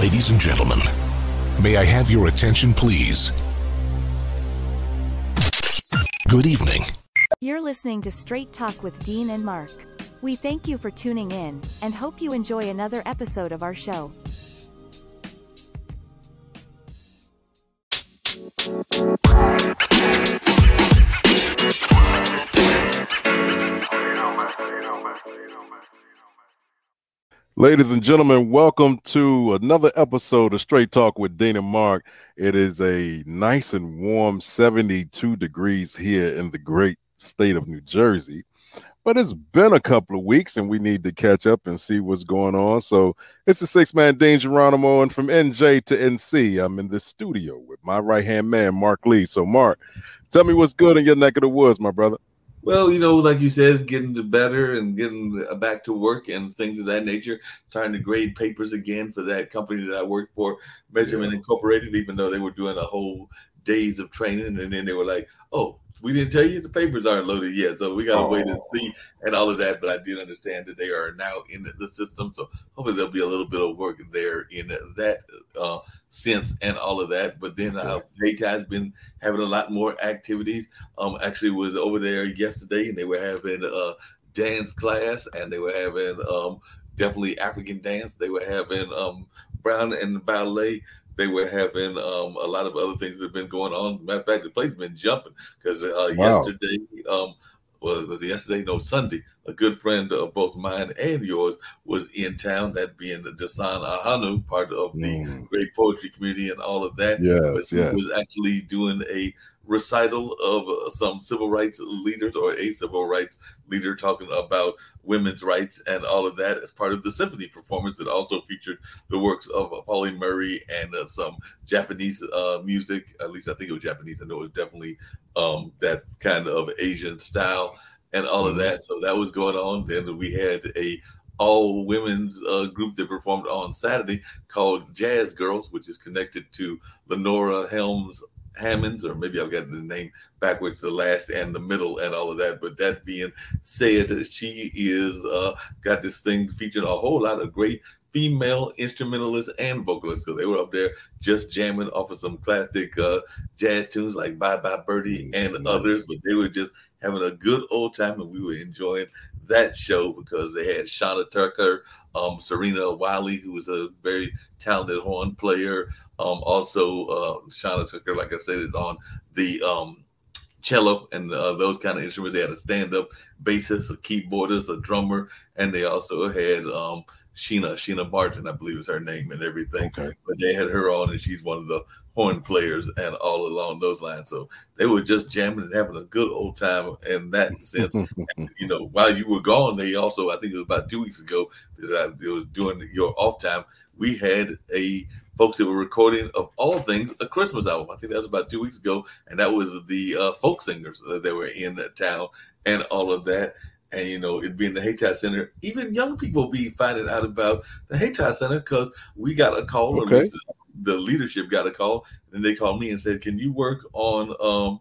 Ladies and gentlemen, may I have your attention, please? Good evening. You're listening to Straight Talk with Dean and Mark. We thank you for tuning in and hope you enjoy another episode of our show. Ladies and gentlemen, welcome to another episode of Straight Talk with Dean and Mark. It is a nice and warm 72 degrees here in the great state of New Jersey. But it's been a couple of weeks and we need to catch up and see what's going on. So it's the six man Dean Geronimo, and from NJ to NC, I'm in the studio with my right hand man, Marc Lee. So, Mark, tell me what's good in your neck of the woods, my brother. Well, you know, like you said, getting to better and getting back to work and things of that nature. Trying to grade papers again for that company that I worked for, Measurement yeah. Incorporated, even though they were doing a whole days of training, and then they were like, "Oh, we didn't tell you the papers aren't loaded yet, so we gotta oh. wait and oh. see and all of that. But I did understand that they are now in the system, so hopefully there'll be a little bit of work there in that uh, sense and all of that. But then uh, has been having a lot more activities. Um, actually was over there yesterday, and they were having a dance class, and they were having um definitely African dance. They were having um Brown and ballet they were having um, a lot of other things that have been going on. Matter of fact, the place has been jumping because uh, wow. yesterday, was it yesterday? No, Sunday. A good friend of both mine and yours was in town. That being the Dasan Ahanu, part of the mm. great poetry community and all of that. Yes, yes. was actually doing a recital of uh, some civil rights leaders or a civil rights leader talking about women's rights and all of that as part of the symphony performance that also featured the works of uh, Pauli Murray and uh, some Japanese uh, music. At least I think it was Japanese. I know it was definitely um, that kind of Asian style and all of mm-hmm. that. So that was going on. Then we had a all women's uh, group that performed on Saturday called Jazz Girls, which is connected to Lenora Helms Hammonds, or maybe I've got the name backwards, the last and the middle, and all of that. But that being said, she is uh, got this thing featuring a whole lot of great female instrumentalists and vocalists. So they were up there just jamming off of some classic uh, jazz tunes like Bye Bye Birdie and nice. others. But they were just having a good old time, and we were enjoying that show because they had Shauna Tucker, um, Serena Wiley, who was a very talented horn player. Um, also, uh, Shauna Tucker, like I said, is on the um, cello and uh, those kind of instruments. They had a stand-up bassist, a keyboardist, a drummer, and they also had um, Sheena Sheena Martin, I believe is her name, and everything. Okay. But they had her on, and she's one of the horn players and all along those lines. So they were just jamming and having a good old time in that sense. and, you know, while you were gone, they also, I think it was about two weeks ago that I was doing your off time. We had a folks that were recording of all things a Christmas album. I think that was about two weeks ago, and that was the uh, folk singers that they were in that town and all of that. And you know, it being the Hayti Center, even young people be finding out about the Hayti Center because we got a call, okay. The leadership got a call, and they called me and said, "Can you work on um,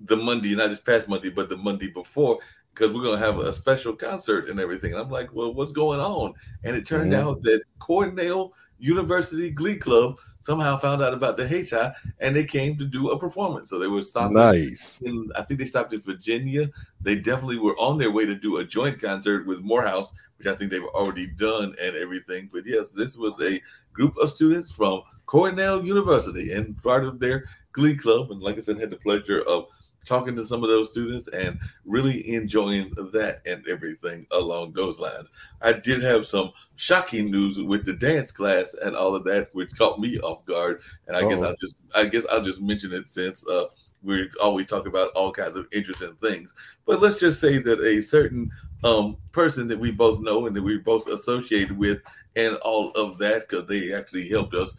the Monday, not this past Monday, but the Monday before?" Because we're gonna have a special concert and everything. And I'm like, well, what's going on? And it turned mm-hmm. out that Cornell University Glee Club somehow found out about the Hayti and they came to do a performance. So they were stopping. Nice. In, I think they stopped in Virginia. They definitely were on their way to do a joint concert with Morehouse, which I think they've already done and everything. But yes, this was a group of students from Cornell University and part of their Glee Club. And like I said, had the pleasure of talking to some of those students and really enjoying that and everything along those lines. I did have some shocking news with the dance class and all of that, which caught me off guard. And I Uh-oh. guess I'll just I guess I'll just mention it since uh, we always talk about all kinds of interesting things. But let's just say that a certain um, person that we both know and that we both associated with and all of that, because they actually helped us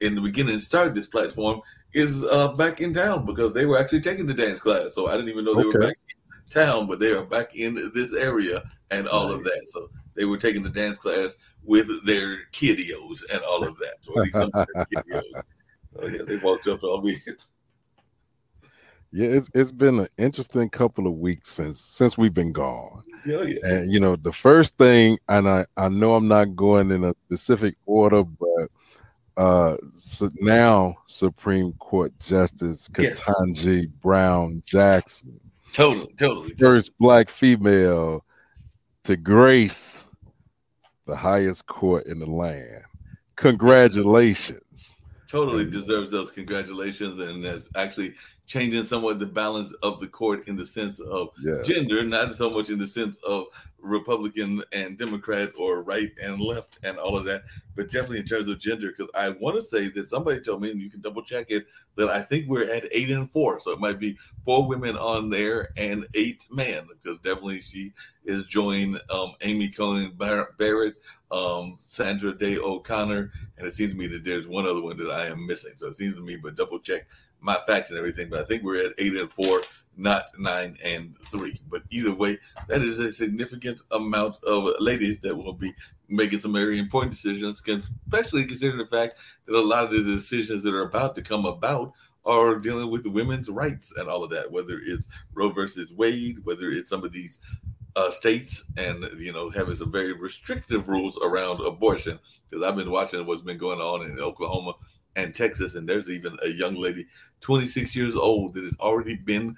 in the beginning start this platform, is uh, back in town because they were actually taking the dance class. So I didn't even know they okay. were back in town, but they are back in this area and all nice. of that. So they were taking the dance class with their kiddios and all of that. So at least some of their. So yeah, they walked up on me. Yeah, it's it's been an interesting couple of weeks since since we've been gone. Yeah, yeah. And you know, the first thing, and I I know I'm not going in a specific order, but uh so now Supreme Court Justice Yes. Brown Jackson, Totally, totally. first black female to grace the highest court in the land. Congratulations. totally deserves those congratulations and that's actually changing somewhat the balance of the court in the sense of Yes. gender not so much in the sense of republican and democrat or right and left and all of that but definitely in terms of gender because i want to say that somebody told me and you can double check it that i think we're at eight and four so it might be four women on there and eight men because definitely she is joined um, amy coney Bar- barrett um, sandra day o'connor and it seems to me that there's one other one that I am missing. So it seems to me, but double check my facts and everything. But I think we're at eight and four, not nine and three. But either way, that is a significant amount of ladies that will be making some very important decisions, especially considering the fact that a lot of the decisions that are about to come about are dealing with women's rights and all of that, whether it's Roe versus Wade, whether it's some of these uh, states and you know having some very restrictive rules around abortion because I've been watching what's been going on in Oklahoma and Texas, and there's even a young lady, 26 years old, that has already been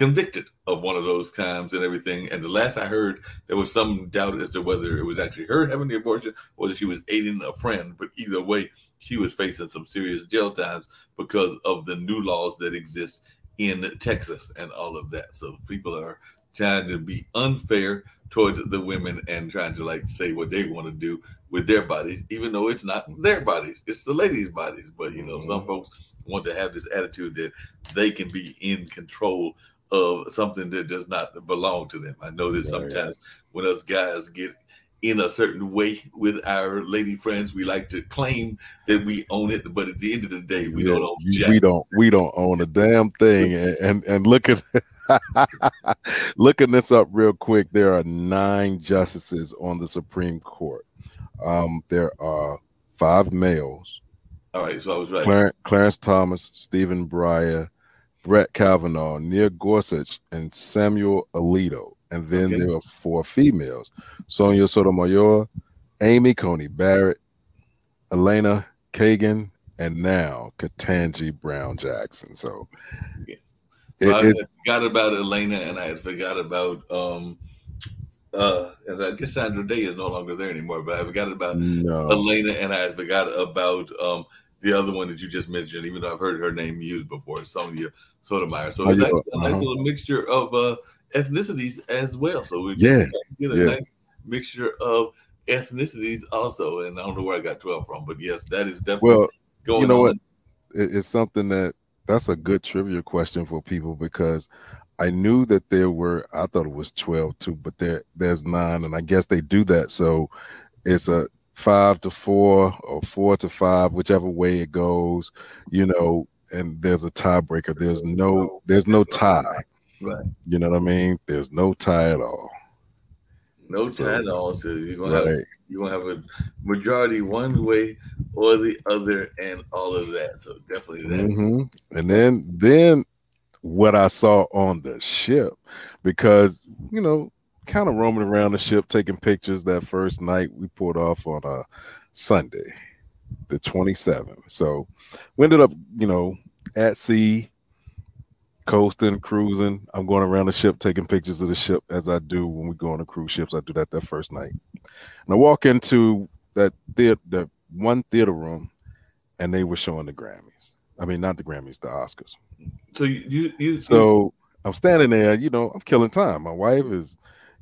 convicted of one of those crimes and everything. And the last I heard, there was some doubt as to whether it was actually her having the abortion or that she was aiding a friend. But either way, she was facing some serious jail times because of the new laws that exist in Texas and all of that. So people are trying to be unfair toward the women and trying to like say what they want to do with their bodies, even though it's not their bodies, it's the ladies' bodies. But you know, some Mhm. folks want to have this attitude that they can be in control of something that does not belong to them. I know that Yeah, yeah. sometimes when us guys get in a certain way with our lady friends, we like to claim that we own it, but at the end of the day, we Yeah, don't own jack. we don't we don't own a damn thing and and, and look at looking this up real quick there are nine justices on the supreme court um there are five males All right, so I was right. Clar- clarence thomas stephen breyer brett kavanaugh neil gorsuch and samuel alito and then Okay. there were four females sonia sotomayor amy coney barrett elena kagan and now ketanji brown jackson so Yeah. it I forgot about Elena and I had forgot about um uh and I guess Sandra Day is no longer there anymore, but I forgot about no Elena and I had forgot about um the other one that you just mentioned, even though I've heard her name used before, Sonia Sotomayor. So Oh, it's actually a nice uh-huh. little mixture of uh ethnicities as well. So we Yeah, get a yeah. nice mixture of ethnicities also. And I don't know where I got 12 from, but yes, that is definitely well going you know on. what? it's something that that's a good trivia question for people because I knew that there were I thought it was 12 too, but there there's nine, and I guess they do that so it's a five to four or four to five, whichever way it goes, you know, and there's a tiebreaker. There's no there's no tie. Right. You know what I mean? There's no tie at all. No So- tie at all. So you're gonna have you're gonna have a majority one way or the other and all of that. So definitely that. hmm And then then what I saw on the ship, because you know, kind of roaming around the ship, taking pictures that first night we pulled off on a Sunday, the 27th. So we ended up, you know, at sea, coasting, cruising. I'm going around the ship taking pictures of the ship as I do when we go on the cruise ships. I do that that first night. And I walk into that theater, that one theater room, and they were showing the Grammys. I mean, not the Grammys, the Oscars. So you you, you So I'm standing there, you know, I'm killing time. My wife is,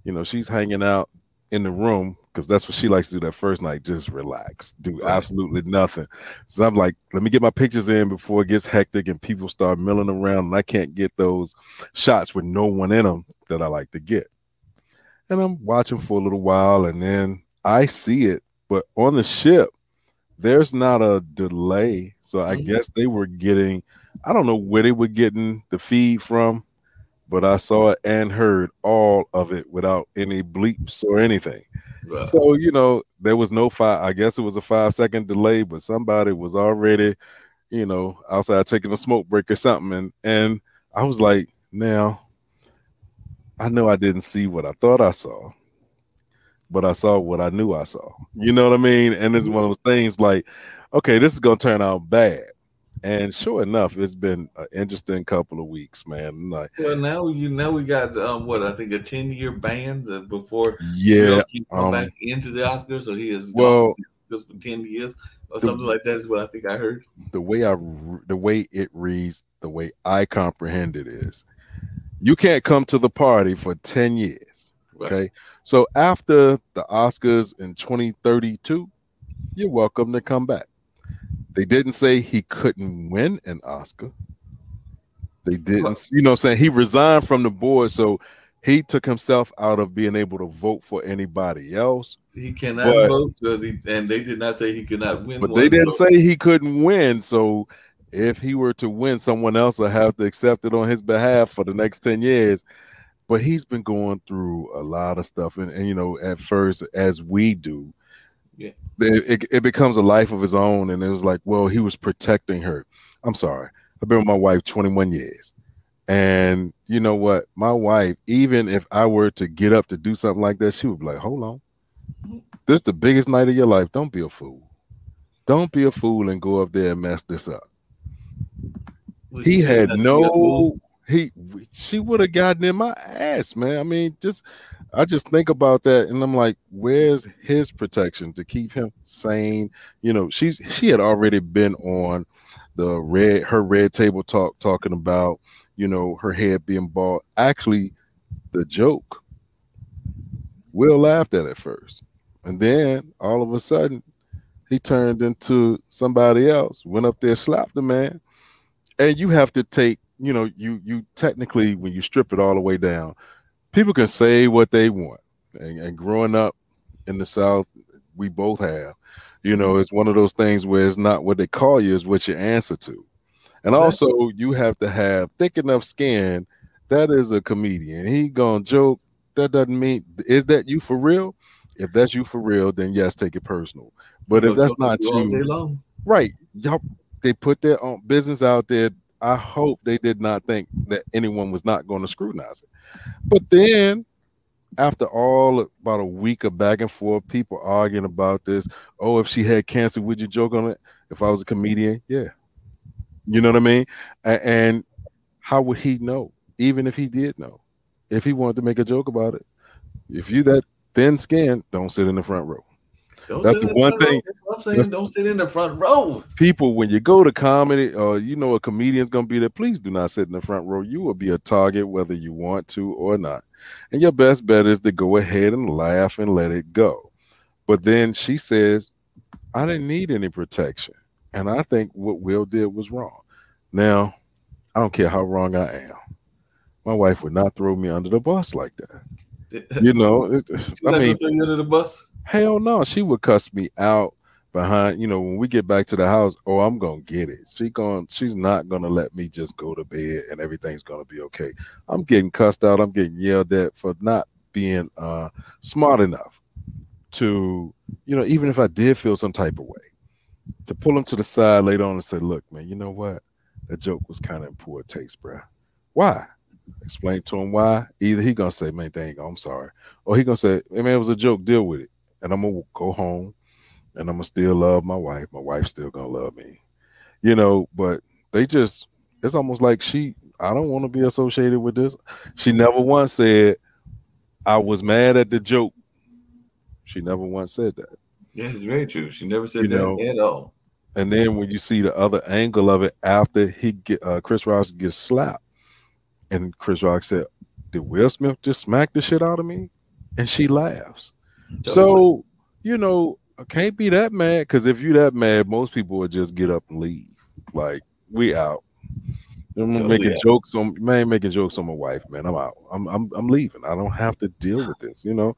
you know, she's hanging out in the room because that's what she likes to do that first night, just relax, do Right. absolutely nothing. So I'm like, let me get my pictures in before it gets hectic and people start milling around and I can't get those shots with no one in them that I like to get. And I'm watching for a little while and then I see it, but on the ship, there's not a delay. So I Mhm. guess they were getting, I don't know where they were getting the feed from, but I saw it and heard all of it without any bleeps or anything. right. So, you know, there was no five, I guess it was a five second delay, but somebody was already, you know, outside taking a smoke break or something. And and I was like, now I know I didn't see what I thought I saw, but I saw what I knew I saw. You know what I mean? And it's one of those things like okay, this is gonna turn out bad. And sure enough, it's been an interesting couple of weeks, man. Like, well, now you know we got um, what I think a ten year ban before yeah, um, back into the Oscars, so he is well just for ten years or something like that is what I think I heard. The way I the way it reads, the way I comprehend it is, you can't come to the party for ten years. Right. Okay, so after the Oscars in 2032, you're welcome to come back. They didn't say he couldn't win an Oscar. They didn't, you know I'm saying? He resigned from the board, so he took himself out of being able to vote for anybody else. He cannot but, vote because he and they did not say he could not win. But one, they didn't so. say he couldn't win. So if he were to win, someone else will have to accept it on his behalf for the next 10 years. But he's been going through a lot of stuff. And, and you know, at first, as we do, yeah. It, it, becomes a life of his own. And it was like, well, he was protecting her. I'm sorry. I've been with my wife 21 years. And you know what? My wife, even if I were to get up to do something like that, she would be like, hold on. This is the biggest night of your life. Don't be a fool. Don't be a fool and go up there and mess this up. he had no he she would have gotten in my ass, man. I mean, just I just think about that and I'm like, where's his protection to keep him sane? You know, she's she had already been on the red her red table talk talking about, you know, her head being bald. Actually, the joke Will laughed at it first. And then all of a sudden, he turned into somebody else, went up there, slapped the man. And you have to take, you know, you you technically when you strip it all the way down, people can say what they want. And, and growing up in the South, we both have. You know, it's one of those things where it's not what they call you, is what you answer to. And also, you have to have thick enough skin. That is a comedian. He gonna joke. That doesn't mean is that you for real? If that's you for real, then yes, take it personal. But if that's not you, right? Y'all, they put their own business out there I hope they did not think that anyone was not going to scrutinize it. But then, after all about a week of back and forth, people arguing about this. Oh, if she had cancer, would you joke on it? If I was a comedian, yeah. You know what I mean? And how would he know? Even if he did know, if he wanted to make a joke about it, if you that thin skin, don't sit in the front row. Don't that's the one thing. I'm saying don't sit in the front row. People, when you go to comedy or uh, you know a comedian's gonna be there, please do not sit in the front row. You will be a target whether you want to or not. And your best bet is to go ahead and laugh and let it go. But then she says, I didn't need any protection. And I think what Will did was wrong. Now, I don't care how wrong I am. My wife would not throw me under the bus like that. You know, it, I mean, under the bus. Hell no, she would cuss me out behind. You know, when we get back to the house, oh, I'm gonna get it. She going, she's not gonna let me just go to bed and everything's gonna be okay. I'm getting cussed out. I'm getting yelled at for not being uh, smart enough to, you know, even if I did feel some type of way, to pull him to the side later on and say, "Look, man, you know what? That joke was kind of in poor taste, bro. Why? Explain to him why. Either he gonna say, "Man, dang, I'm sorry," or he gonna say, "Hey, man, it was a joke. Deal with it." And I'm gonna go home and I'm gonna still love my wife. My wife's still gonna love me, you know. But they just, it's almost like she, I don't want to be associated with this. She never once said, I was mad at the joke. She never once said that. Yeah, it's very true. She never said you that know, at all. And then when you see the other angle of it after he get uh, Chris Rock gets slapped, and Chris Rock said, "Did Will Smith just smack the shit out of me?" And she laughs. So, you know, I can't be that mad because if you that mad, most people would just get up and leave. Like, we out. I'm totally making out. jokes on man, making jokes on my wife, man. I'm out. I'm I'm I'm leaving. I don't have to deal with this, you know.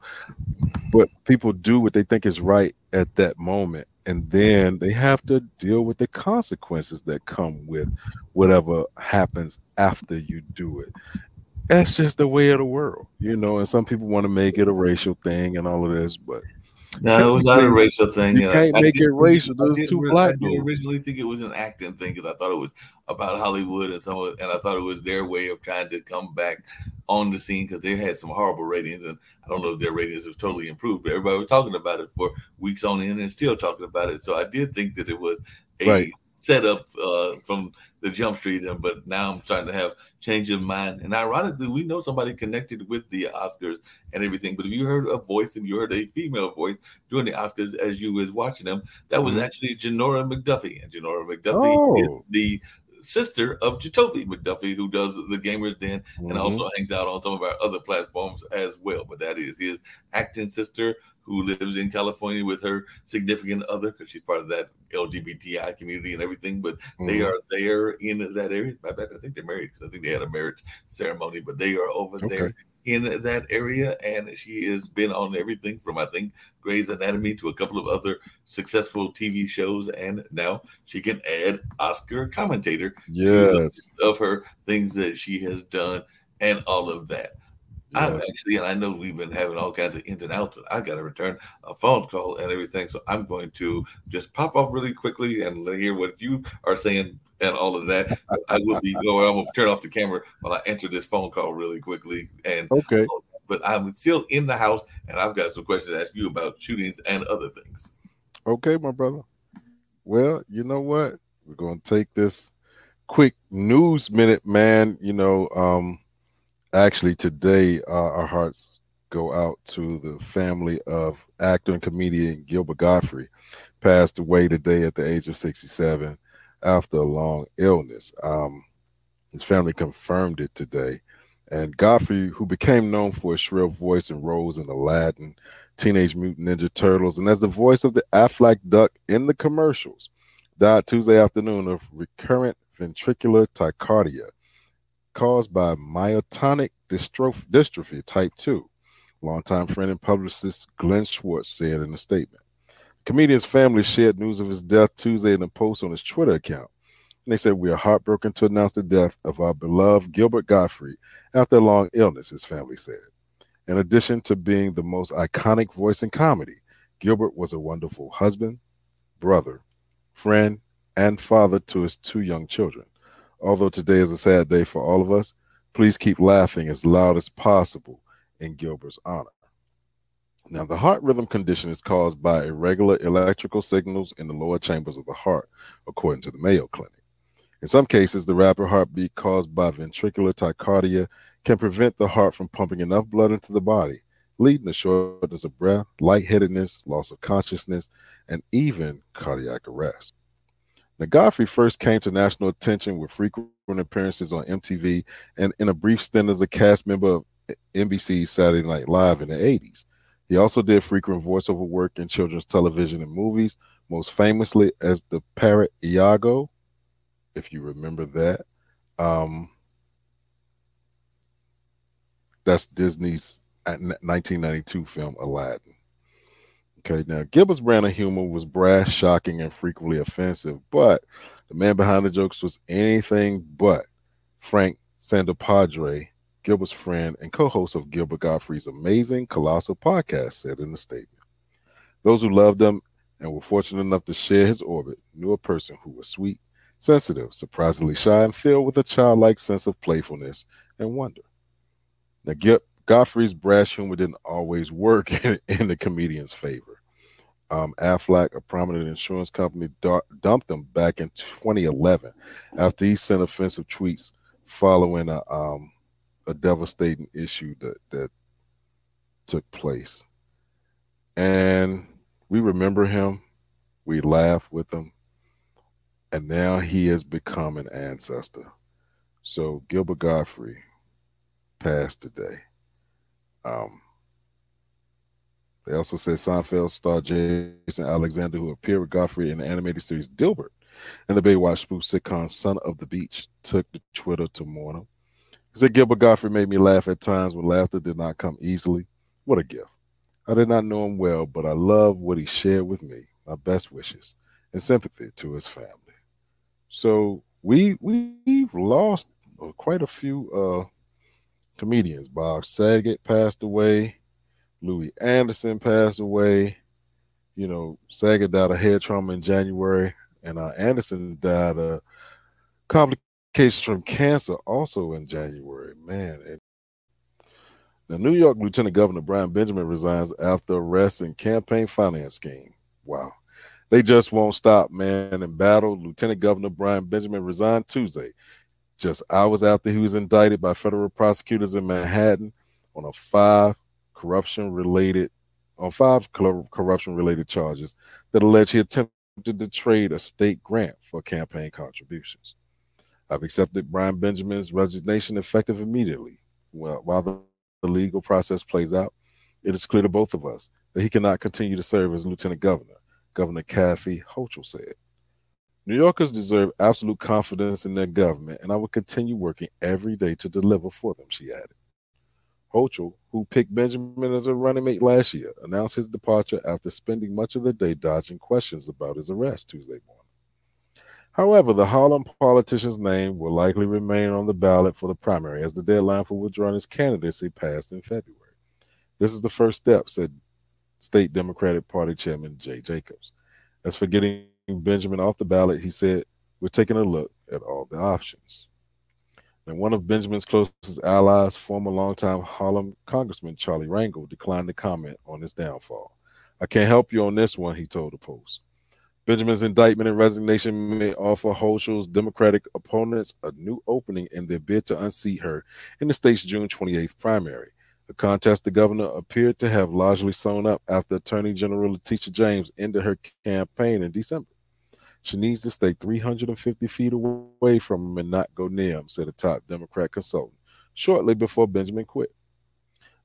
But people do what they think is right at that moment, and then they have to deal with the consequences that come with whatever happens after you do it that's just the way of the world, you know. And some people want to make it a racial thing and all of this, but No, it was not a racial thing. You uh, can't I make did- it racial. I There's two black dudes. originally think it was an acting thing because I thought it was about Hollywood and some of, and I thought it was their way of trying to come back on the scene because they had some horrible ratings and I don't know if their ratings have totally improved, but everybody was talking about it for weeks on end and still talking about it. So I did think that it was a Right. Setup uh, from the Jump Street, and but now I'm starting to have change of mind. And ironically, we know somebody connected with the Oscars and everything. But if you heard a voice and you heard a female voice during the Oscars as you was watching them, that was Mhm. actually Janora McDuffie, and Janora McDuffie is Oh. the sister of Jatofi McDuffie, who does the Gamers Den and Mhm. also hangs out on some of our other platforms as well. But that is his acting sister who lives in California with her significant other because she's part of that LGBTI community and everything. But they Mhm. are there in that area. I think they're married because I think they had a marriage ceremony, but they are over there in that area. And she has been on everything from I think Grey's Anatomy to a couple of other successful TV shows. And now she can add Oscar commentator Yes. of her things that she has done and all of that. I'm actually, and I know we've been having all kinds of ins and outs. but I got to return a phone call and everything, so I'm going to just pop off really quickly and hear what you are saying and all of that. I will be, going. I'm gonna turn off the camera while I answer this phone call really quickly. And Okay. but I'm still in the house, and I've got some questions to ask you about shootings and other things. Okay, my brother. Well, you know what? We're going to take this quick news minute, man. You know, um, actually, today uh, our hearts go out to the family of actor and comedian Gilbert Gottfried, passed away today at the age of 67 after a long illness. Um, his family confirmed it today. And Gottfried, who became known for his shrill voice and roles in Aladdin, Teenage Mutant Ninja Turtles, and as the voice of the Aflac duck in the commercials, died Tuesday afternoon of recurrent ventricular tachycardia caused by myotonic dystrophy, dystrophy type 2. Longtime friend and publicist Glenn Schwartz said in a statement. Comedian's family shared news of his death Tuesday in a post on his Twitter account. And they said, We are heartbroken to announce the death of our beloved Gilbert Gottfried after a long illness, his family said. In addition to being the most iconic voice in comedy, Gilbert was a wonderful husband, brother, friend, and father to his two young children. Although today is a sad day for all of us, please keep laughing as loud as possible in Gilbert's honor. Now, the heart rhythm condition is caused by irregular electrical signals in the lower chambers of the heart, according to the Mayo Clinic. In some cases, the rapid heartbeat caused by ventricular tachycardia can prevent the heart from pumping enough blood into the body, leading to shortness of breath, lightheadedness, loss of consciousness, and even cardiac arrest. Now, Gottfried first came to national attention with frequent appearances on MTV and in a brief stint as a cast member of NBC's Saturday Night Live in the 80s. He also did frequent voiceover work in children's television and movies, most famously as the parrot Iago, if you remember that. Um, that's Disney's 1992 film Aladdin. Okay, now Gilbert's brand of humor was brash, shocking, and frequently offensive, but the man behind the jokes was anything but Frank Santopadre, Gilbert's friend and co-host of Gilbert Gottfried's amazing Colossal podcast, said in a statement. Those who loved him and were fortunate enough to share his orbit knew a person who was sweet, sensitive, surprisingly shy, and filled with a childlike sense of playfulness and wonder. Now, Gottfried's brash humor didn't always work in, in the comedian's favor. Um, Aflac, a prominent insurance company, dar- dumped him back in 2011 after he sent offensive tweets following a um, a devastating issue that that took place. And we remember him, we laugh with him, and now he has become an ancestor. So Gilbert Gottfried passed today. Um, they also said Seinfeld star Jason Alexander, who appeared with Gottfried in the animated series Dilbert and the Baywatch spoof sitcom Son of the Beach, took to Twitter to mourn him. He said Gilbert Gottfried made me laugh at times when laughter did not come easily. What a gift. I did not know him well, but I love what he shared with me, my best wishes and sympathy to his family. So we we've lost quite a few uh comedians. Bob Saget passed away, Louie Anderson passed away, You know, Saget died of head trauma in January, and uh, Anderson died of complications from cancer also in January. Man, and the New York Lieutenant Governor Brian Benjamin resigns after arrest in campaign finance scheme. Wow. They just won't stop, man. In battle, Lieutenant Governor Brian Benjamin resigned Tuesday, just hours after he was indicted by federal prosecutors in Manhattan on a five corruption related on five corruption related charges that allege he attempted to trade a state grant for campaign contributions. I've accepted Brian Benjamin's resignation effective immediately. Well, while the the legal process plays out, it is clear to both of us that he cannot continue to serve as lieutenant governor, Governor Kathy Hochul said. New Yorkers deserve absolute confidence in their government, and I will continue working every day to deliver for them, she added. Hochul, who picked Benjamin as a running mate last year, announced his departure after spending much of the day dodging questions about his arrest Tuesday morning. However, the Harlem politician's name will likely remain on the ballot for the primary as the deadline for withdrawing his candidacy passed in February. This is the first step, said State Democratic Party Chairman Jay Jacobs. As for getting Benjamin off the ballot, he said, We're taking a look at all the options. And one of Benjamin's closest allies, former longtime Harlem Congressman Charlie Rangel, declined to comment on his downfall. I can't help you on this one, he told the Post. Benjamin's indictment and resignation may offer Hochul's Democratic opponents a new opening in their bid to unseat her in the state's June 28th primary. A contest the governor appeared to have largely sewn up after Attorney General Letitia James ended her campaign in December. She needs to stay 350 feet away from him and not go near him, said a top Democrat consultant, shortly before Benjamin quit.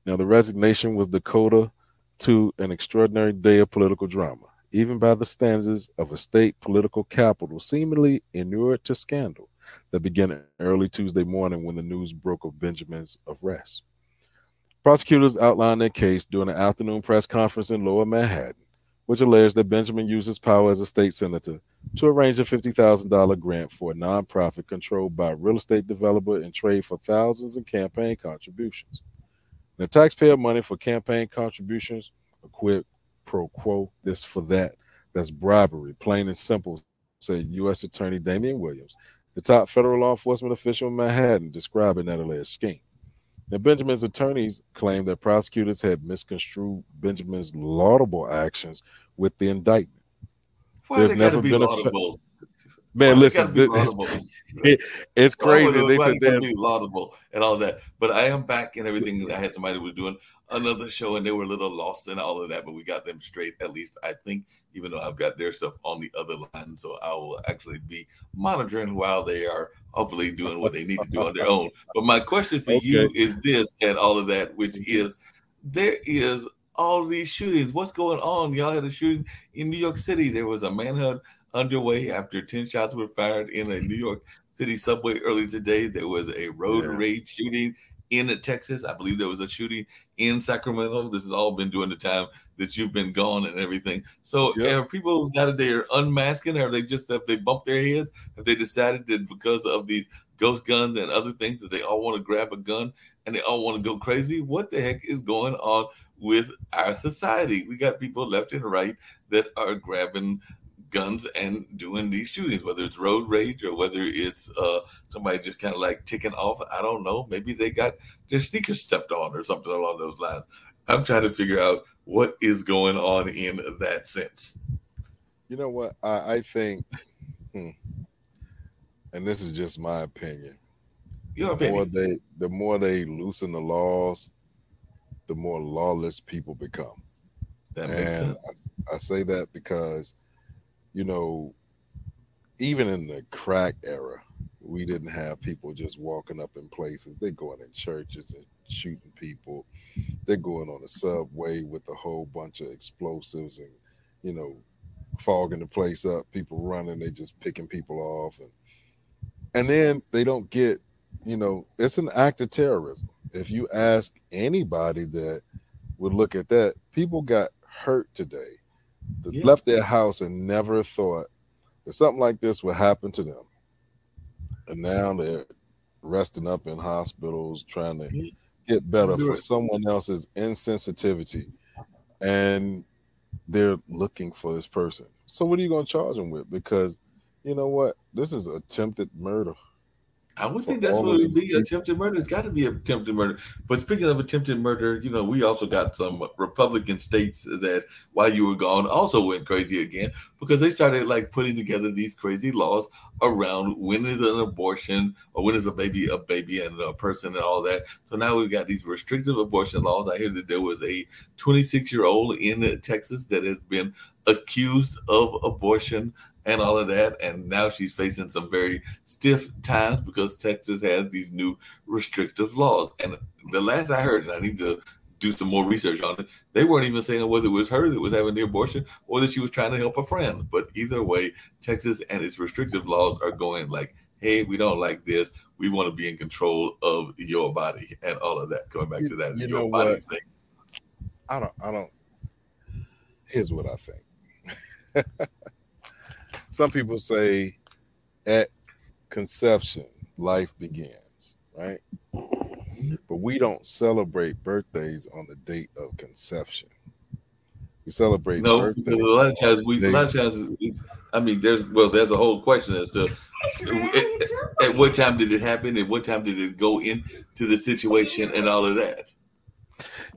Now, the resignation was Dakota to an extraordinary day of political drama even by the standards of a state political capital, seemingly inured to scandal that began early Tuesday morning when the news broke of Benjamin's arrest. Prosecutors outlined their case during an afternoon press conference in Lower Manhattan, which alleged that Benjamin used his power as a state senator to arrange a $50,000 grant for a nonprofit controlled by a real estate developer in trade for thousands in campaign contributions. The taxpayer money for campaign contributions, a quid pro quo, this for that. That's bribery, plain and simple, said U.S. Attorney Damian Williams, the top federal law enforcement official in Manhattan, describing that alleged scheme. Now, Benjamin's attorneys claim that prosecutors had misconstrued Benjamin's laudable actions with the indictment. Why There's never been laudable? a Man, well, listen, this, it, it's crazy. They said that be laudable and all that, but I am back and everything. I had somebody was doing another show and they were a little lost in all of that, but we got them straight. At least I think, even though I've got their stuff on the other line, so I will actually be monitoring while they are hopefully doing what they need to do on their own. But my question for okay. you is this, and all of that, which is there is all these shootings. What's going on? Y'all had a shooting in New York City. There was a manhunt underway after 10 shots were fired in a New York City subway earlier today. There was a road yeah. rage shooting in Texas. I believe there was a shooting in Sacramento. This has all been during the time that you've been gone and everything. So are people now that they're unmasking, or they just have they bumped their heads? Have they decided that because of these ghost guns and other things that they all want to grab a gun and they all want to go crazy? What the heck is going on with our society? We got people left and right that are grabbing guns and doing these shootings, whether it's road rage or whether it's uh, somebody just kind of like ticking off. I don't know. Maybe they got their sneakers stepped on or something along those lines. I'm trying to figure out what is going on in that sense. You know what? I, I think, hmm, and this is just my opinion. Your the. More they, the more they loosen the laws, the more lawless people become. That makes and sense. I, I say that because – you know, even in the crack era, we didn't have people just walking up in places. They're going in churches and shooting people. They're going on the subway with a whole bunch of explosives and, you know, fogging the place up. People running, they just picking people off, and and then they don't get, you know, it's an act of terrorism. If you ask anybody that would look at that, people got hurt today that yeah. left their house and never thought that something like this would happen to them. And now they're resting up in hospitals trying to get better for someone else's insensitivity. And they're looking for this person. So what are you going to charge them with? Because you know what? This is attempted murder. I would think that's what it would be. Attempted murder. It's got to be attempted murder. But speaking of attempted murder, you know, we also got some Republican states that while you were gone also went crazy again because they started like putting together these crazy laws around when is an abortion or when is a baby a baby and a person and all that. So now we've got these restrictive abortion laws. I hear that there was a 26 year old in Texas that has been accused of abortion and all of that. And now she's facing some very stiff times because Texas has these new restrictive laws. And the last I heard, and I need to do some more research on it, they weren't even saying whether it was her that was having the abortion or that she was trying to help a friend. But either way, Texas and its restrictive laws are going like, hey, we don't like this. We want to be in control of your body and all of that. Coming back You- to that you your body what? thing. I don't. I don't. Here's what I think. Some people say at conception, life begins, right? But we don't celebrate birthdays on the date of conception. We celebrate No, birthdays. a lot of times we, a lot of times, we- I mean, there's well, there's a whole question as to at, at what time did it happen, and what time did it go into the situation, and all of that.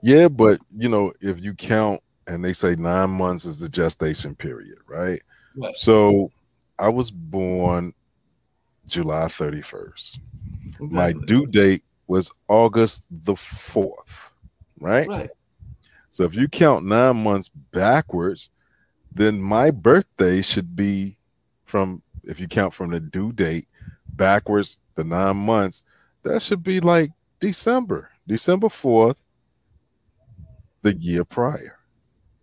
Yeah, but you know, if you count and they say nine months is the gestation period, right? Right. So I was born July 31st. My due date was August the 4th, right? right? So if you count nine months backwards, then my birthday should be from, if you count from the due date backwards, the nine months, that should be like December, December 4th, the year prior.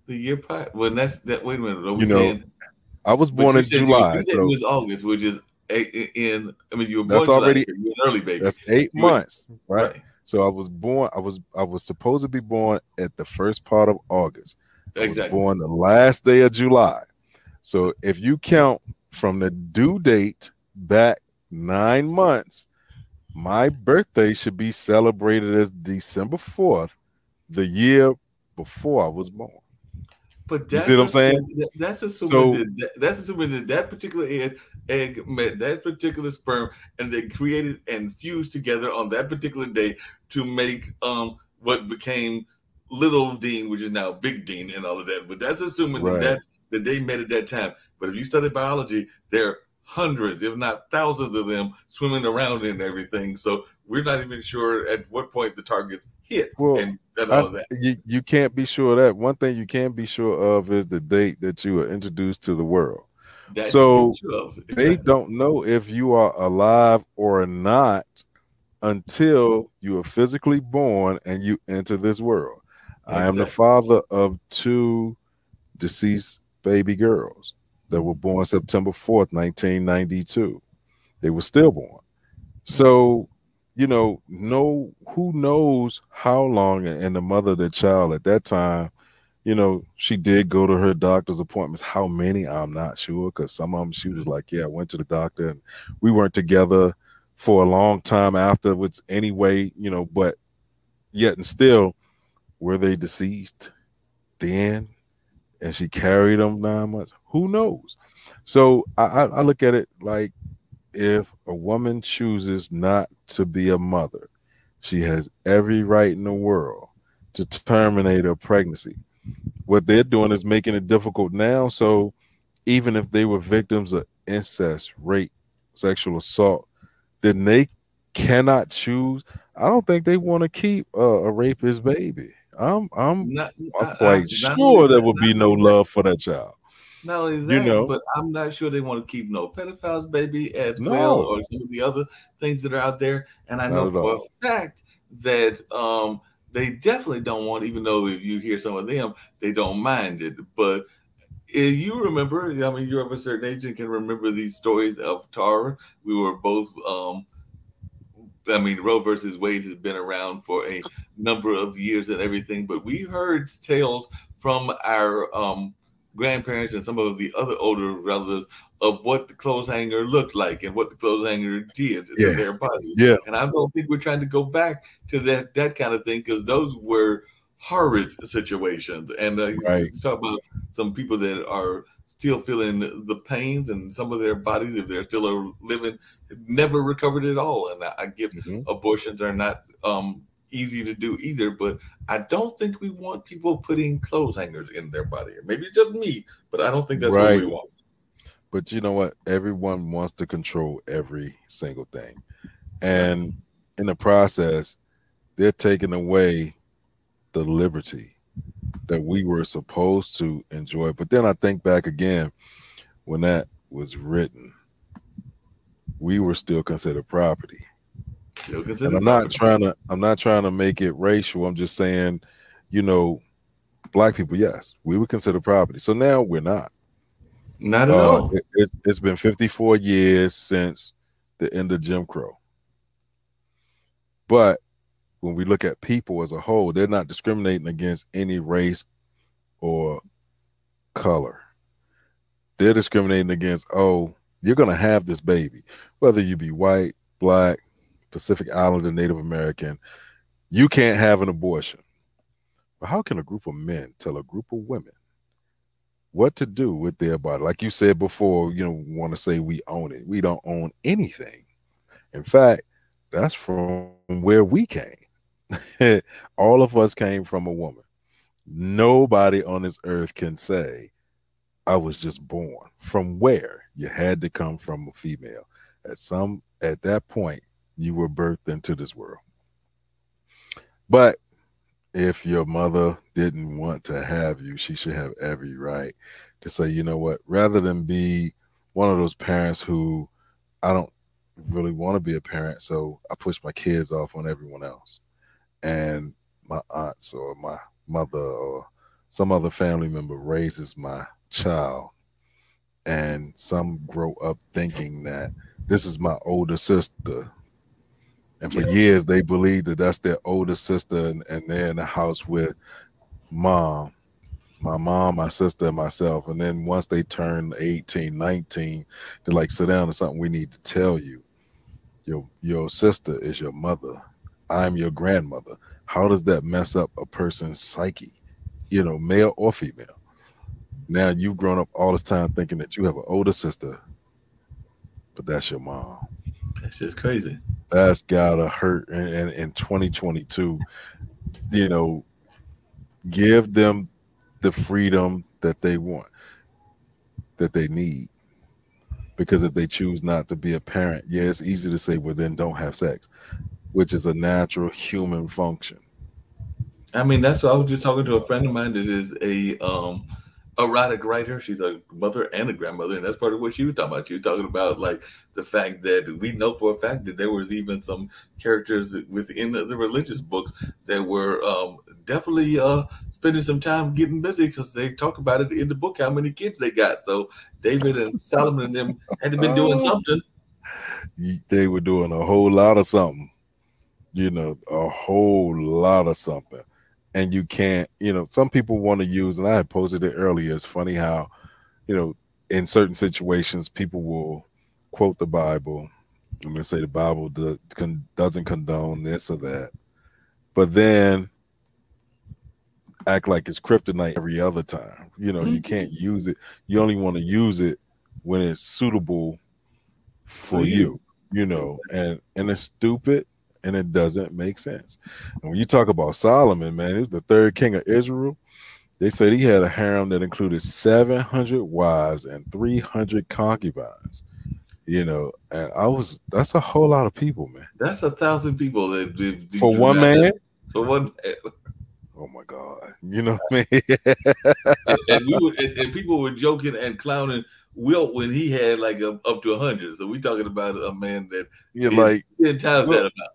The year prior. Well, that's that. Wait a minute. Are we You know, saying, I was born in July. You, you so it was August, which is a- in. I mean, you were born That's July, already- an early baby. that's eight You were- months, right? So I was born, I was I was supposed to be born at the first part of August. I was Exactly. born the last day of July. So if you count from the due date back nine months, my birthday should be celebrated as December 4th, the year before I was born. But You that's see what I'm saying? assuming- that- That's assuming So- that, that that's assuming that that particular egg, egg met that particular sperm, and they created and fused together on that particular day to make um what became Little Dean, which is now Big Dean, and all of that. But that's assuming Right. that, that that they met at that time. But if you study biology, there are hundreds, if not thousands, of them swimming around and everything. So we're not even sure at what point the targets hit Well, and, and I- all of that. you, you can't be sure of that. One thing you can be sure of is the date that you were introduced to the world. That so of. They don't know if you are alive or not until you are physically born and you enter this world. I am the father of two deceased baby girls that were born September 4th, 1992. They were stillborn. So, you know, no who knows how long and the mother of the child at that time, you know, she did go to her doctor's appointments. How many? I'm not sure because some of them she was like, Yeah, I went to the doctor and we weren't together for a long time afterwards anyway, you know, but yet and still, were they deceased then? And she carried them nine months. Who knows? So I, I, I look at it like if a woman chooses not to be a mother, she has every right in the world to terminate her pregnancy. What they're doing is making it difficult now. So even if they were victims of incest, rape, sexual assault, then they cannot choose. I don't think they want to keep uh, a rapist baby. I'm I'm Not, I'm quite not sure only there would be no love for that child. Not only that, know. but I'm not sure they want to keep no pedophiles, baby, as No. well, or some of the other things that are out there. And I know for all. a fact that um, they definitely don't want, even though if you hear some of them, they don't mind it. But if you remember, I mean, you're of a certain age and can remember these stories of Tara. We were both. Um, I mean, Roe versus Wade has been around for a number of years and everything, but we heard tales from our um, grandparents and some of the other older relatives of what the clothes hanger looked like and what the clothes hanger did Yeah. to their bodies. Yeah. And I don't think we're trying to go back to that that kind of thing because those were horrid situations. And uh, Right. you talk about some people that are still feeling the pains and some of their bodies, if they're still living, never recovered at all. And I, I get Mhm. abortions are not um, easy to do either, but I don't think we want people putting clothes hangers in their body. Maybe it's just me, but I don't think that's Right. what we want. But you know what? Everyone wants to control every single thing. And in the process, they're taking away the liberty that we were supposed to enjoy. But then I think back again when that was written, we were still considered property. And I'm not trying to I'm not trying to make it racial. I'm just saying, you know, black people, yes, we were considered property. So now we're not. Not at Uh, all. it, it's, it's been 54 years since the end of Jim Crow. But when we look at people as a whole, they're not discriminating against any race or color. They're discriminating against, oh, you're going to have this baby, whether you be white, black, Pacific Islander, Native American, you can't have an abortion. But how can a group of men tell a group of women what to do with their body. Like you said before, you know, want to say we own it. We don't own anything. In fact, that's from where we came. All of us came from a woman. Nobody on this earth can say, I was just born. From where? You had to come from a female. At some at that point, you were birthed into this world. But if your mother didn't want to have you, she should have every right to say, you know what, rather than be one of those parents who I don't really want to be a parent, so I push my kids off on everyone else. And my aunts or my mother or some other family member raises my child. And some grow up thinking that this is my older sister and for Yeah. years, they believe that that's their older sister, and, and they're in the house with mom, my mom, my sister, and myself. And then once they turn 18, 19, they're like, sit down, there's something we need to tell you. Your your sister is your mother. I'm your grandmother. How does that mess up a person's psyche? You know, male or female. Now you've grown up all this time thinking that you have an older sister, but that's your mom It's just crazy. that's gotta hurt and in, in 2022 you know give them the freedom that they want that they need. Because if they choose not to be a parent yeah it's easy to say well then don't have sex which is a natural human function. I mean, that's what I was just talking to a friend of mine that is a um erotic writer. She's a mother and a grandmother, and that's part of what she was talking about. She was talking about like the fact that we know for a fact that there was even some characters within the religious books that were um definitely uh spending some time getting busy because they talk about it in the book how many kids they got. So David and Solomon and them had to been doing Oh. something. They were doing a whole lot of something you know a whole lot of something and you can't you know some people want to use and i had posted it earlier it's funny how you know in certain situations people will quote the bible. I'm going to say the bible do, con, doesn't condone this or that. But then act like it's kryptonite every other time. You know you Mhm. can't use it. You only want to use it when it's suitable for For you. you you know and and it's stupid and it doesn't make sense and when you talk about solomon man he was the third king of israel they said he had a harem that included 700 wives and 300 concubines you know and i was that's a whole lot of people man That's a thousand people that that- that for one man For one oh my god you know what i mean and, and we were and, and people were joking and clowning Wilt when he had like a, up to hundred. So we talking about a man that you're Yeah. like ten times Wilt- that amount.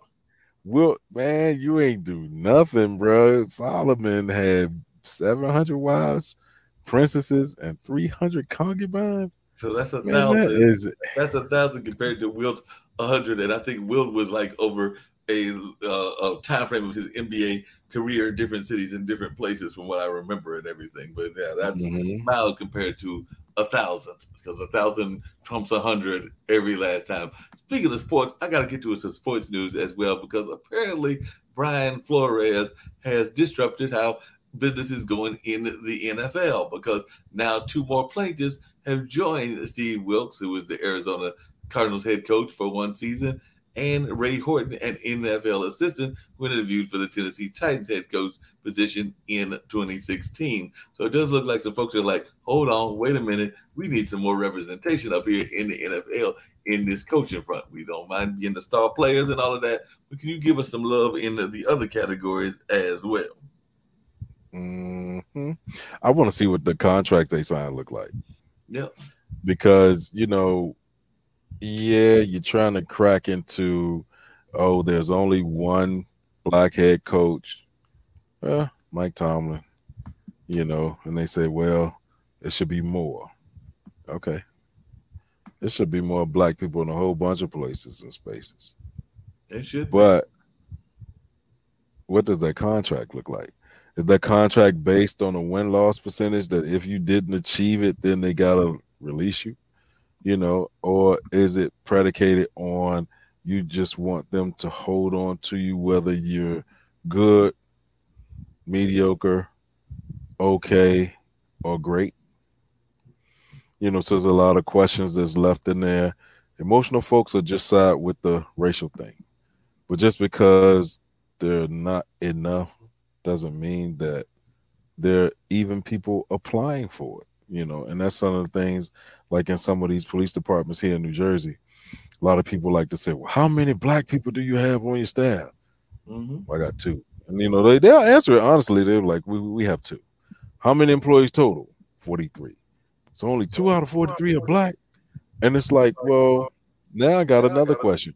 Will man, you ain't do nothing, bro. Solomon had 700 wives, princesses, and 300 concubines. So that's a Man, that thousand. is that's a thousand compared to Wilt a hundred. And I think Wilt was like over a uh, a time frame of his NBA career in different cities in different places from what I remember and everything. But yeah, that's Mhm. mild compared to a thousand because a thousand trumps a hundred every last time. Speaking of sports, I got to get to some sports news as well because apparently Brian Flores has disrupted how business is going in the NFL because now two more plaintiffs have joined Steve Wilks, who was the Arizona Cardinals head coach for one season, and Ray Horton, an NFL assistant who interviewed for the Tennessee Titans head coach position in 2016. So it does look like some folks are like, hold on, wait a minute, we need some more representation up here in the NFL in this coaching front. We don't mind being the star players and all of that, but can you give us some love in the, the other categories as well? Mm-hmm. I want to see what the contracts they sign look like. Yeah. Because, you know, yeah, you're trying to crack into, oh, there's only one black head coach, uh, Mike Tomlin, you know, and they say, well, it should be more. Okay. It should be more black people in a whole bunch of places and spaces. It should. But what does that contract look like? Is that contract based on a win loss percentage that if you didn't achieve it, then they gotta release you? You know, or is it predicated on you just want them to hold on to you whether you're good, mediocre, okay, or great? You know, so there's a lot of questions that's left in there. Emotional folks are just side with the racial thing. But just because they're not enough doesn't mean that there are even people applying for it, you know, and that's some of the things like in some of these police departments here in New Jersey. A lot of people like to say, Well, how many black people do you have on your staff? Mm-hmm. Well, I got two. And you know, they, they'll answer it honestly. They're like, we, we have two. How many employees total? 43. So only two out of 43 are black. And it's like, well, now I got another question.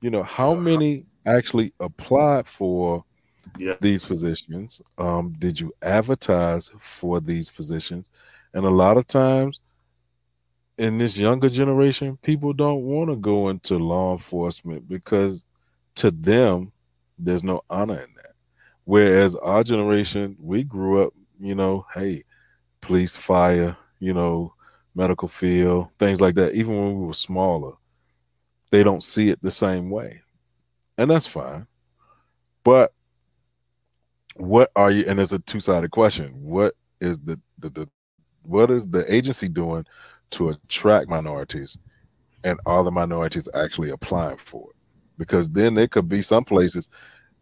You know, how many actually applied for Yeah. these positions? Um, did you advertise for these positions? And a lot of times in this younger generation, people don't want to go into law enforcement because to them, there's no honor in that. Whereas our generation, we grew up, you know, hey, police, fire, you know, medical field, things like that. Even when we were smaller, they don't see it the same way. And that's fine. But what are you and it's a two-sided question. What is the the, the what is the agency doing to attract minorities and are the minorities actually applying for it? Because then there could be some places,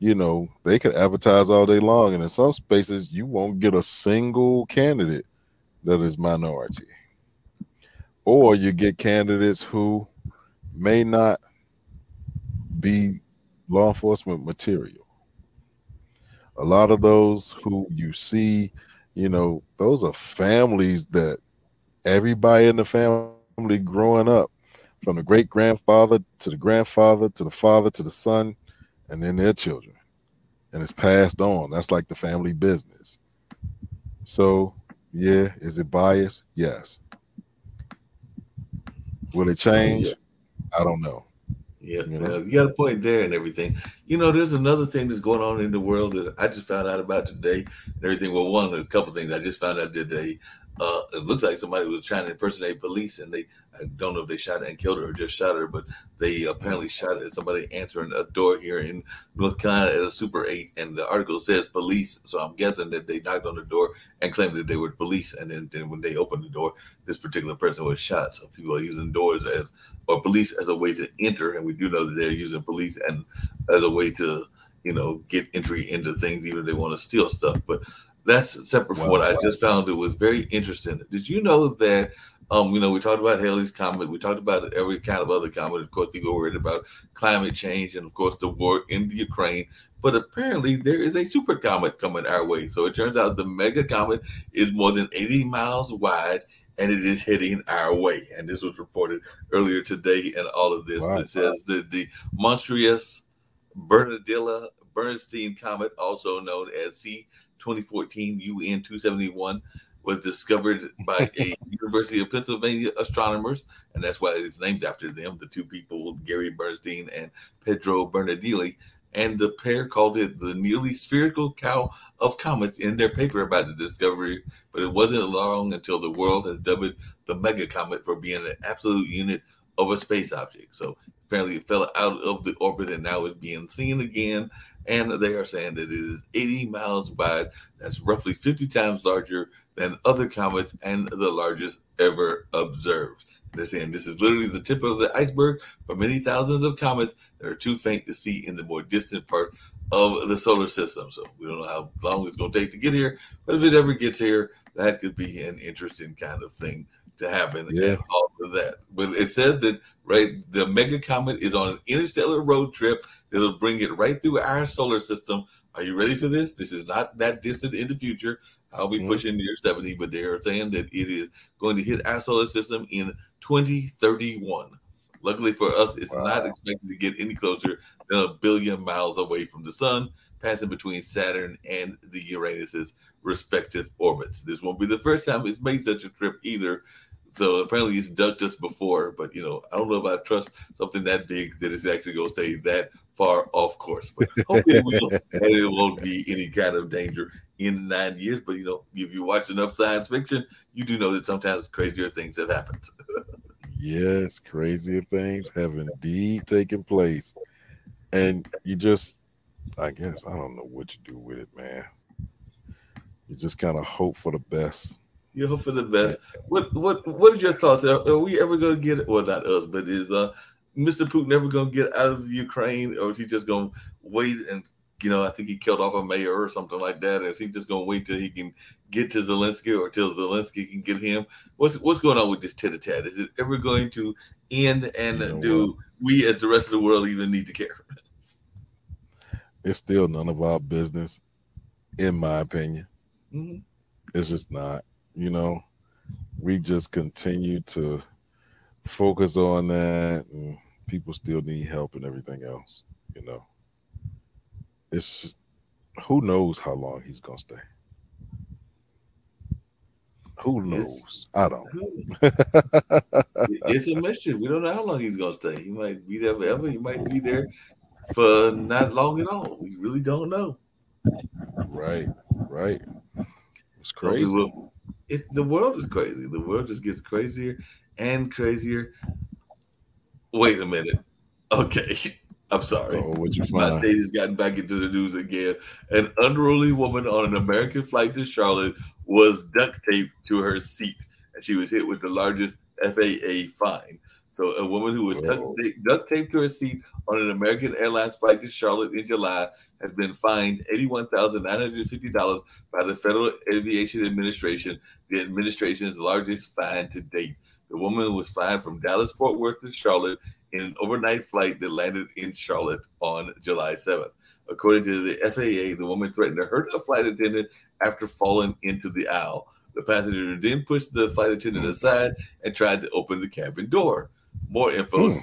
you know, they could advertise all day long, and in some spaces you won't get a single candidate that is minority. Or you get candidates who may not be law enforcement material. A lot of those who you see, you know, those are families that everybody in the family growing up, from the great grandfather to the grandfather to the father to the son, and then their children. And it's passed on. That's like the family business. So, yeah, is it biased? Yes. Will it change? I don't know. Yeah, You know? you got a point there and everything. You know, there's another thing that's going on in the world that I just found out about today and everything. Well, one, a couple things I just found out today. Uh, it looks like somebody was trying to impersonate police, and they I don't know if they shot and killed her or just shot her, but they apparently shot at somebody answering a door here in North Carolina at a Super 8, and the article says police. So I'm guessing that they knocked on the door and claimed that they were police, and then, then when they opened the door, this particular person was shot. So people are using doors as or police as a way to enter, and we do know that they're using police and as a way to you know get entry into things, even if they want to steal stuff. But that's separate from Wow. what I just found. It was very interesting. Did you know that? Um, you know, we talked about Halley's comet. We talked about every kind of other comet. Of course, people are worried about climate change and, of course, the war in the Ukraine. But apparently, there is a super comet coming our way. So it turns out the mega comet is more than 80 miles wide and it is heading our way. And this was reported earlier today and all of this. Wow. But it says the, the monstrous Bernadilla Bernstein comet, also known as C 2014 UN 271, was discovered by a University of Pennsylvania astronomers, and that's why it's named after them, the two people, Gary Bernstein and Pedro Bernardilli. And the pair called it the nearly spherical cow of comets in their paper about the discovery. But it wasn't long until the world has dubbed it the mega comet for being an absolute unit of a space object. So apparently it fell out of the orbit and now it's being seen again. And they are saying that it is 80 miles wide. That's roughly 50 times larger than other comets and the largest ever observed. They're saying this is literally the tip of the iceberg for many thousands of comets that are too faint to see in the more distant part of the solar system. So we don't know how long it's going to take to get here, but if it ever gets here, that could be an interesting kind of thing to happen yeah. and all of that. But it says that right, the mega comet is on an interstellar road trip that'll bring it right through our solar system. Are you ready for this? This is not that distant in the future. I'll be mm-hmm. pushing near 70, but they're saying that it is going to hit our solar system in 2031. Luckily for us, it's wow. not expected to get any closer than a billion miles away from the sun, passing between Saturn and the Uranus's respective orbits. This won't be the first time it's made such a trip either. So apparently he's ducked us before, but you know, I don't know if I trust something that big that it's actually going to stay that far off course. But hopefully it, will, it won't be any kind of danger in nine years. But you know, if you watch enough science fiction, you do know that sometimes crazier things have happened. yes, crazier things have indeed taken place. And you just I guess I don't know what you do with it, man. You just kind of hope for the best. You hope for the best. What what what are your thoughts? Are, are we ever gonna get it? Well, not us, but is uh Mr. Putin ever gonna get out of the Ukraine, or is he just gonna wait and you know, I think he killed off a mayor or something like that. Is he just gonna wait till he can get to Zelensky or till Zelensky can get him? What's what's going on with this tat? Is it ever going to end? And you know do what? we, as the rest of the world, even need to care? It's still none of our business, in my opinion. Mm-hmm. It's just not. You know, we just continue to focus on that, and people still need help and everything else. You know it's who knows how long he's gonna stay. Who knows? It's, I don't. it's a mystery. We don't know how long he's gonna stay. He might be there forever. He might be there for not long at all. We really don't know. Right, right. It's crazy. Will, it, the world is crazy. The world just gets crazier and crazier. Wait a minute. Okay. I'm sorry. Oh, what you find? My state has gotten back into the news again. An unruly woman on an American flight to Charlotte was duct taped to her seat, and she was hit with the largest FAA fine. So, a woman who was duct taped to her seat on an American Airlines flight to Charlotte in July has been fined $81,950 by the Federal Aviation Administration, the administration's largest fine to date. The woman was fined from Dallas Fort Worth to Charlotte in an overnight flight that landed in Charlotte on July 7th. According to the FAA, the woman threatened to hurt a flight attendant after falling into the aisle. The passenger then pushed the flight attendant aside and tried to open the cabin door. More info hmm.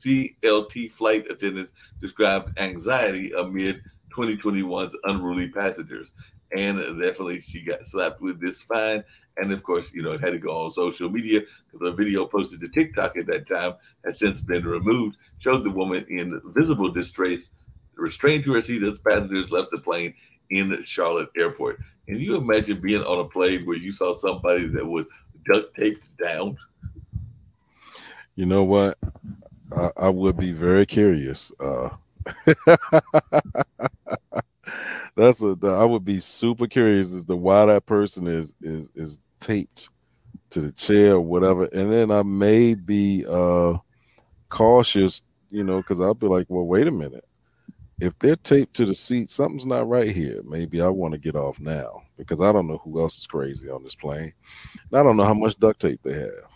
CL, CLT flight attendants described anxiety amid 2021's unruly passengers. And definitely, she got slapped with this fine and of course, you know, it had to go on social media because the video posted to TikTok at that time has since been removed, showed the woman in visible distress, restrained to her seat as passengers left the plane in Charlotte Airport. Can you imagine being on a plane where you saw somebody that was duct taped down? You know what? I, I would be very curious. Uh, that's a I would be super curious as to why that person is is is taped to the chair or whatever. And then I may be uh cautious, you know, because I'll be like, well, wait a minute. If they're taped to the seat, something's not right here. Maybe I want to get off now because I don't know who else is crazy on this plane. And I don't know how much duct tape they have.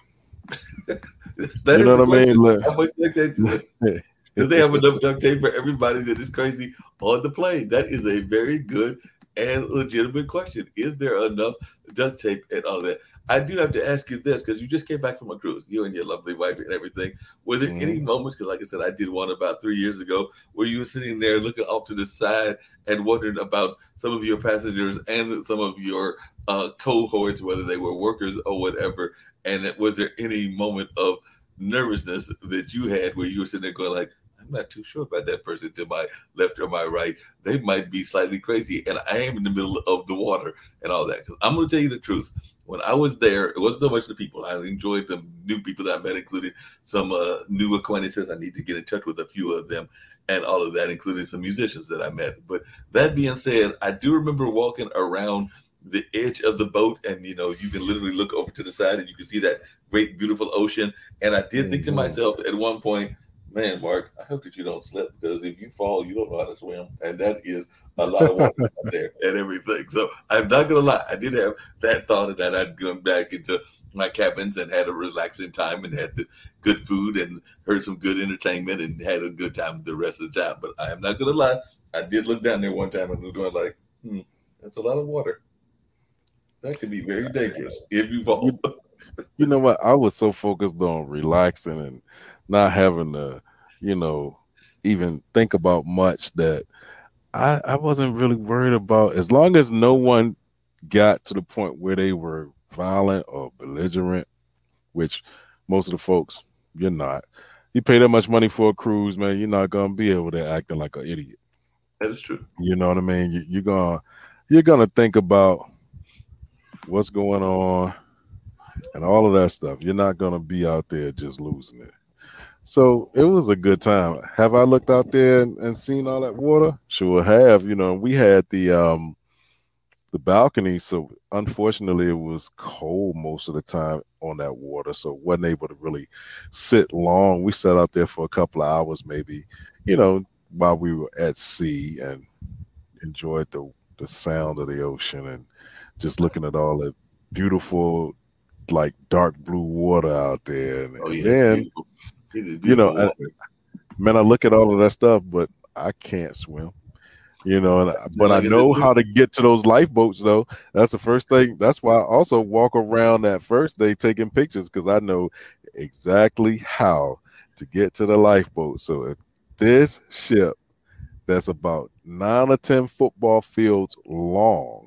You know what I mean? Look, how much duct tape? Do they have enough duct tape for everybody that is crazy on the plane? That is a very good and legitimate question. Is there enough duct tape and all that? I do have to ask you this because you just came back from a cruise, you and your lovely wife and everything. Were there mm. any mm-hmm. moments? Because, like I said, I did one about three years ago where you were sitting there looking off to the side and wondering about some of your passengers and some of your uh, cohorts, whether they were workers or whatever. And was there any moment of nervousness that you had where you were sitting there going like, I'm not too sure about that person to my left or my right. They might be slightly crazy, and I am in the middle of the water and all that. Because I'm going to tell you the truth. when I was there, it wasn't so much the people. I enjoyed the new people that I met, including some uh, new acquaintances. I need to get in touch with a few of them, and all of that, including some musicians that I met. But that being said, I do remember walking around the edge of the boat, and you know, you can literally look over to the side and you can see that great, beautiful ocean. And I did think to Mhm. myself at one point, man, Mark, I hope that you don't slip because if you fall, you don't know how to swim, and that is a lot of water out there and everything. So I'm not gonna lie, I did have that thought, and that I'd gone back into my cabins and had a relaxing time and had the good food and heard some good entertainment and had a good time the rest of the time. But I am not gonna lie, I did look down there one time and was going like, hmm, that's a lot of water. That could be very dangerous if you fall. you know what? I was so focused on relaxing and not having to, you know, even think about much that I, I wasn't really worried about as long as no one got to the point where they were violent or belligerent, which most of the folks you're not. You pay that much money for a cruise, man, you're not gonna be able to acting like an idiot. That is true. You know what I mean? You, you're gonna you're gonna think about what's going on and all of that stuff. You're not gonna be out there just losing it. So it was a good time. Have I looked out there and, and seen all that water? Sure have. You know, we had the um the balcony, so unfortunately it was cold most of the time on that water, so wasn't able to really sit long. We sat out there for a couple of hours, maybe, you know, while we were at sea and enjoyed the the sound of the ocean and just looking at all the beautiful like dark blue water out there. And, Oh yeah, then beautiful. It is you know, I- man i look at all of that stuff but i can't swim you know and but i know how to get to those lifeboats though. That's the first thing that's why i also walk around that first day taking pictures because i know exactly how to get to the lifeboat. So if this ship that's about nine or ten football fields long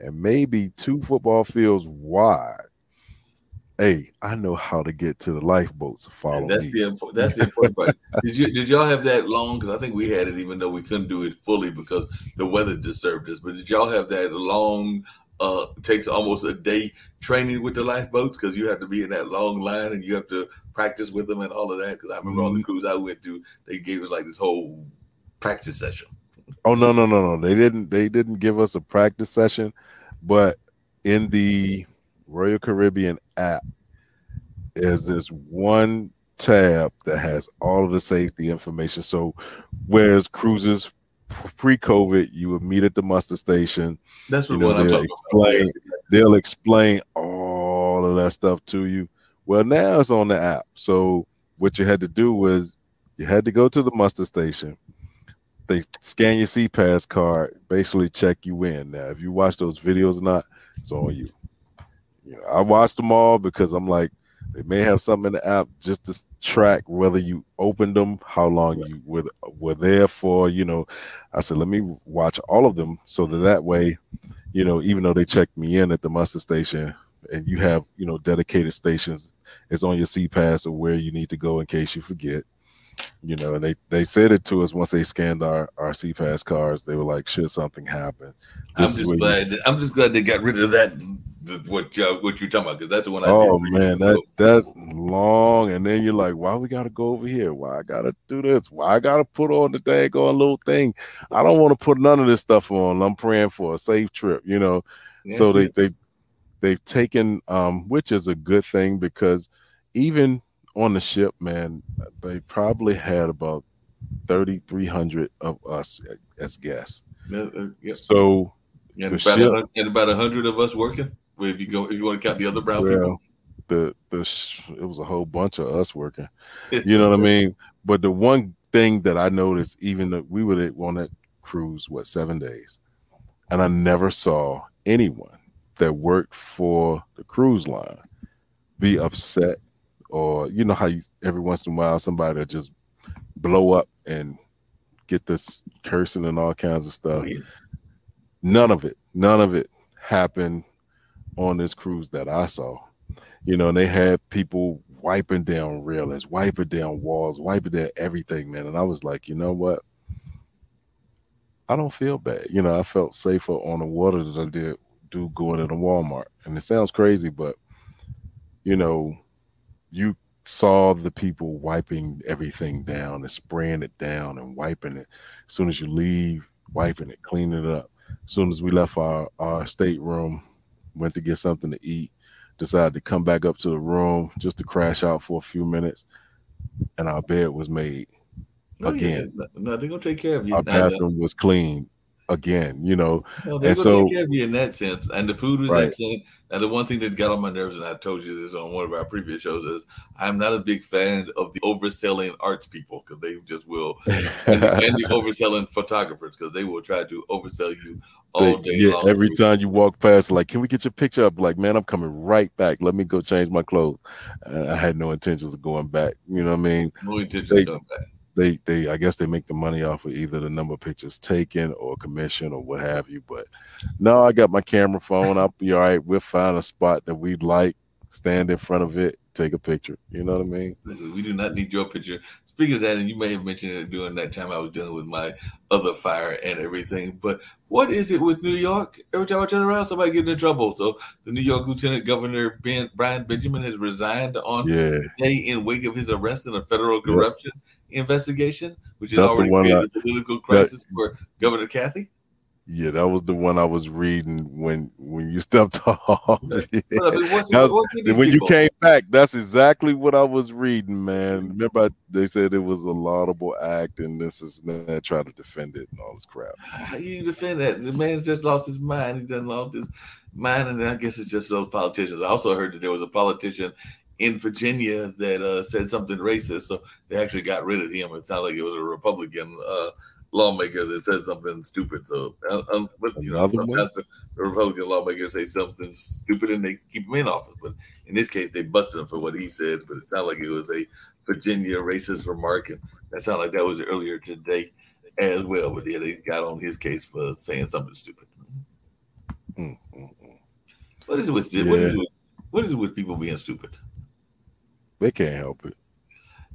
and maybe two football fields wide hey i know how to get to the lifeboats follow And that's me the that's the important part. Did you did y'all have that long? Because I think we had it, even though we couldn't do it fully because the weather disturbed us. But did y'all have that long? Uh, takes almost a day training with the lifeboats because you have to be in that long line and you have to practice with them and all of that. Because I remember on the cruise I went to, they gave us like this whole practice session. Oh no no no no! They didn't they didn't give us a practice session, but in the Royal Caribbean app is this one tab that has all of the safety information. So, whereas cruises pre-COVID, you would meet at the muster station. That's You what know, I'm they'll talking about. explain- They'll explain all of that stuff to you. Well, now it's on the app. So what you had to do was you had to go to the muster station. They scan your SeaPass card, basically check you in. Now, if you watch those videos or not, it's on you. You know, I watched them all because I'm like, they may have something in the app just to track whether you opened them, how long you were were there for. You know, I said, let me watch all of them so that that way, you know, even though they checked me in at the muster station, and you have you know dedicated stations, it's on your SeaPass of where you need to go in case you forget. You know, and they they said it to us once they scanned our our SeaPass cards. They were like, should something happen, I'm just where you- glad. I'm just glad they got rid of that. What you what you're talking about? Because that's the one I Oh man, that that's long, and then you're like, why we gotta go over here? Why I gotta do this? Why I gotta put on the dang daggone little thing? I don't want to put none of this stuff on. I'm praying for a safe trip, you know. so they they they've taken um, which is a good thing because even on the ship, man, they probably had about thirty three hundred of us as guests. Yeah, uh, yeah. So And the about, ship- a, and about hundred of us working. If you go, if you want to count the other brown well, the the sh- it was a whole bunch of us working. you know what I mean? But the one thing that I noticed, even though we were on that cruise, what seven days, and I never saw anyone that worked for the cruise line be upset, or you know how you every once in a while somebody just blow up and get this cursing and all kinds of stuff. Oh, yeah. None of it, none of it happened on this cruise that I saw. You know, and they had people wiping down railings, wiping down walls, wiping down everything, man. And I was like, you know what? I don't feel bad. You know, I felt safer on the water than I did dude going in a Walmart. And it sounds crazy, but you know, you saw the people wiping everything down and spraying it down and wiping it. As soon as you leave, wiping it, cleaning it up. As soon as we left our, our stateroom, went to get something to eat, decided to come back up to the room just to crash out for a few minutes, and our bed was made yeah. again. No, no, they're gonna take care of you. Our bathroom was clean again. You know, No, they're And so- take care of you in that sense. And the food was Right. excellent. And the one thing that got on my nerves, and I told you this on one of our previous shows, is I'm not a big fan of the overselling arts people because they just will, and, the, and the overselling photographers because they will try to oversell you all They- day yeah, long. every time you walk past, like, can we get your picture up? Like, man, I'm coming right back. Let me go change my clothes. Uh, I had no intentions of going back. You know what I mean? No intention they- of coming back. They, they, I guess they make the money off of either the number of pictures taken or commission or what have you. But no, I got my camera phone. I'll be all right. We'll find a spot that we'd like, stand in front of it, take a picture. You know what I mean? We do not need your picture. Speaking of that, and you may have mentioned it during that time I was dealing with my other fire and everything. But what is it with New York? Every time I turn around, somebody getting in trouble. So the New York Lieutenant Governor Ben Brian Benjamin has resigned on Yeah. day in wake of his arrest in a federal corruption investigation, which has That's the already one created a political crisis for Governor Kathy. Yeah, that was the one I was reading when when you stepped off. But I mean, what's, That was- what's with these when you came back, that's exactly what I was reading, man. Remember, I, they said it was a laudable act, and this is that try to defend it and all this crap. How you defend that? The man just lost his mind. He done lost his mind, and I guess it's just those politicians. I also heard that there was a politician in Virginia that uh, said something racist, so they actually got rid of him. It sounded like it was a Republican uh, lawmaker that said something stupid. So, uh, but you know, Another one? sometimes the Republican lawmakers say something stupid and they keep him in office. But in this case, they busted him for what he said. But it sounded like it was a Virginia racist remark, and that sounded like that was earlier today as well. But yeah, they got on his case for saying something stupid. Mm, mm, mm. What is it with what, is Yeah. it with what is it with people being stupid? They can't help it.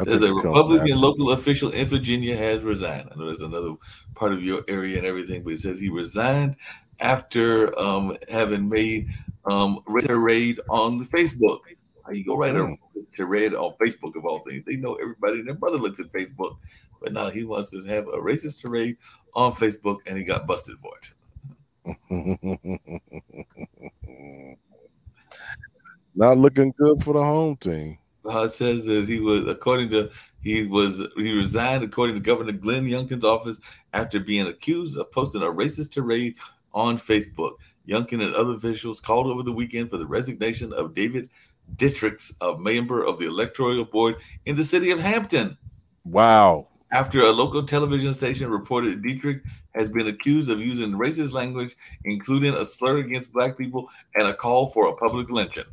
Says a Republican local official in Virginia has resigned. I know there's another part of your area and everything, but he says he resigned after um, having made um, a tirade on Facebook. How you go write a Mm. tirade on Facebook of all things? They know everybody and their brother looks at Facebook, but now he wants to have a racist tirade on Facebook, and he got busted for it. Not looking good for the home team. Uh, it says that he was, according to, he was, he resigned according to Governor Glenn Youngkin's office after being accused of posting a racist tirade on Facebook. Youngkin and other officials called over the weekend for the resignation of David Dietrich, a member of the electoral board in the city of Hampton. Wow. After a local television station reported Dietrich has been accused of using racist language, including a slur against black people and a call for a public lynching.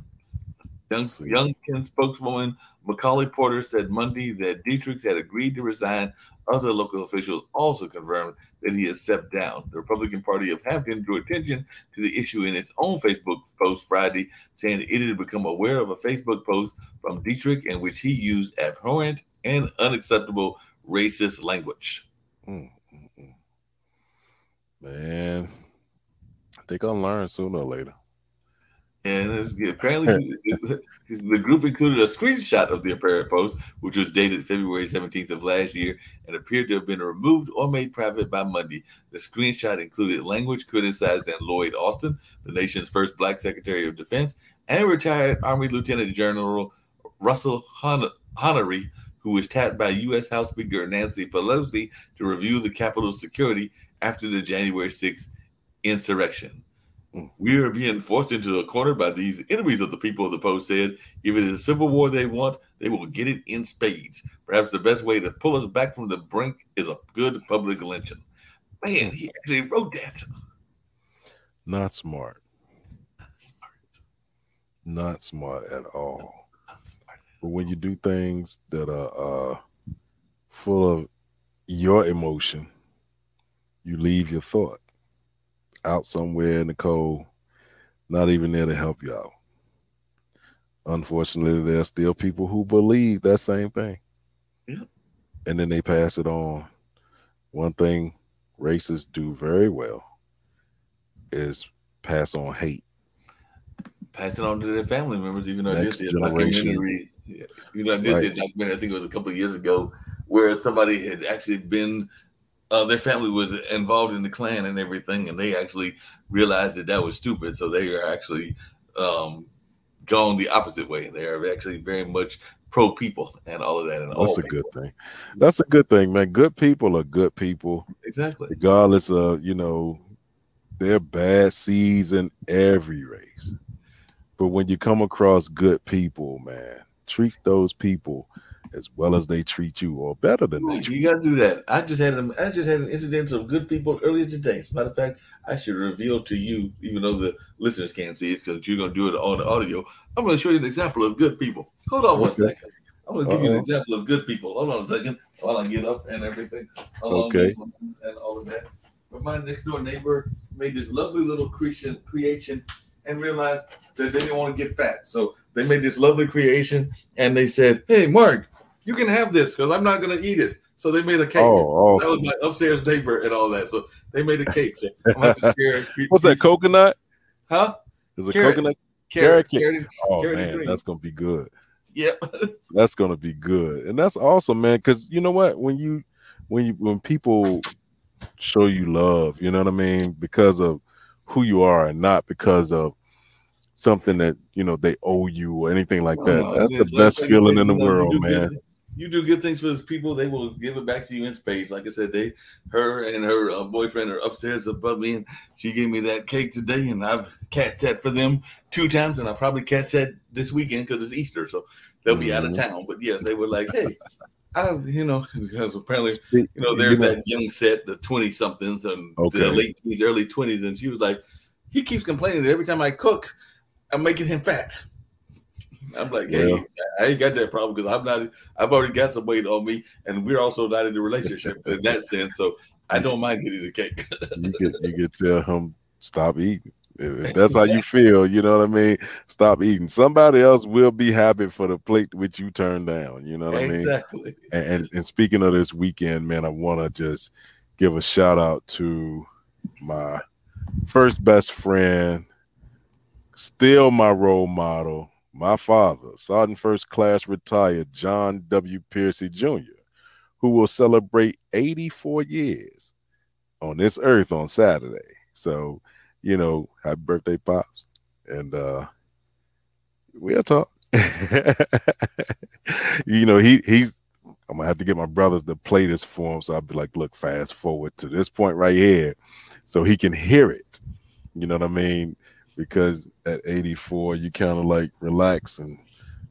Young, spokeswoman Macaulay Porter said Monday that Dietrich had agreed to resign. Other local officials also confirmed that he has stepped down. The Republican Party of Hampton drew attention to the issue in its own Facebook post Friday, saying it had become aware of a Facebook post from Dietrich in which he used abhorrent and unacceptable racist language. Mm, mm, mm. Man, they gonna learn sooner or later. And apparently, the group included a screenshot of the apparent post, which was dated February 17th of last year and appeared to have been removed or made private by Monday. The screenshot included language criticizing Lloyd Austin, the nation's first black Secretary of Defense, and retired Army Lieutenant General Russell Hon- Honoré, who was tapped by U.S. House Speaker Nancy Pelosi to review the Capitol's security after the January 6th insurrection. We are being forced into a corner by these enemies of the people, the Post said. If it is a civil war they want, they will get it in spades. Perhaps the best way to pull us back from the brink is a good public lynching. Man, he actually wrote that. Not smart. Not smart at all. But when you do things that are uh, full of your emotion, you leave your thought out somewhere in the cold, not even there to help you out. Unfortunately, there are still people who believe that same thing. Yeah. And then they pass it on. One thing racists do very well is pass on hate. Pass it on to their family members, even though Next this is a documentary. You know, this Right. is a documentary. I think it was a couple of years ago where somebody had actually been, uh, their family was involved in the Klan and everything, and they actually realized that that was stupid. So they are actually um, gone the opposite way. They are actually very much pro people and all of that. And That's a good thing. That's a good thing, man. Good people are good people, exactly. regardless of you know their bad seeds in every race. But when you come across good people, man, treat those people as well as they treat you, or better than they treat You got to do that. I just had an I just had an incident of good people earlier today. As a matter of fact, I should reveal to you, even though the listeners can't see it because you're going to do it on the audio. I'm going to show you an example of good people. Hold on one Okay. second. I'm going to give you an uh-huh. example of good people. Hold on a second while I get up and everything. Okay. And all of that. But my next door neighbor made this lovely little creation creation and realized that they didn't want to get fat. So they made this lovely creation and they said, Hey, Mark, you can have this because I'm not going to eat it. So they made a cake. Oh, That was my upstairs neighbor and all that. So they made a cake. So I'm gonna have to share a What's that? Coconut? Huh? Is it Carrot. coconut? Carrot. Carrot cake. Carrot. Oh Carrot man, that's gonna be good. Yep. That's gonna be good, and that's awesome, man. Because you know what, when you when you when people show you love, you know what I mean, because of who you are, and not because of something that you know they owe you or anything like that. Oh, That's the best feeling in the world, do good- man. You do good things for those people, they will give it back to you in spades. Like I said, they, her and her uh, boyfriend are upstairs above me, and she gave me that cake today, and I've catch that for them two times, and I probably catch that this weekend because it's Easter, so they'll be out of Mhm. town. But yes, they were like, hey, I, you know, because apparently You you know, they're know- that young set, the 20 somethings and Okay. the late teens, early 20s. And she was like, he keeps complaining that every time I cook, I'm making him fat. I'm like, hey, Well. I ain't got that problem because I'm not, I've already got some weight on me, and we're also not in a relationship in that sense. So I don't mind getting the cake. you could you could tell him stop eating. If that's how you feel, you know what I mean. Stop eating. Somebody else will be happy for the plate which you turn down. You know what I mean. exactly. And, and and speaking of this weekend, man, I want to just give a shout out to my first best friend, still my role model, my father, Sergeant First Class retired John W. Piercy Jr., who will celebrate 84 years on this earth on Saturday. So, you know, happy birthday, pops, and uh we'll talk. you know, he he's I'm gonna have to get my brothers to play this for him. So I'll be like, look, fast forward to this point right here, so he can hear it. You know what I mean? Because at 84, you kind of like relax and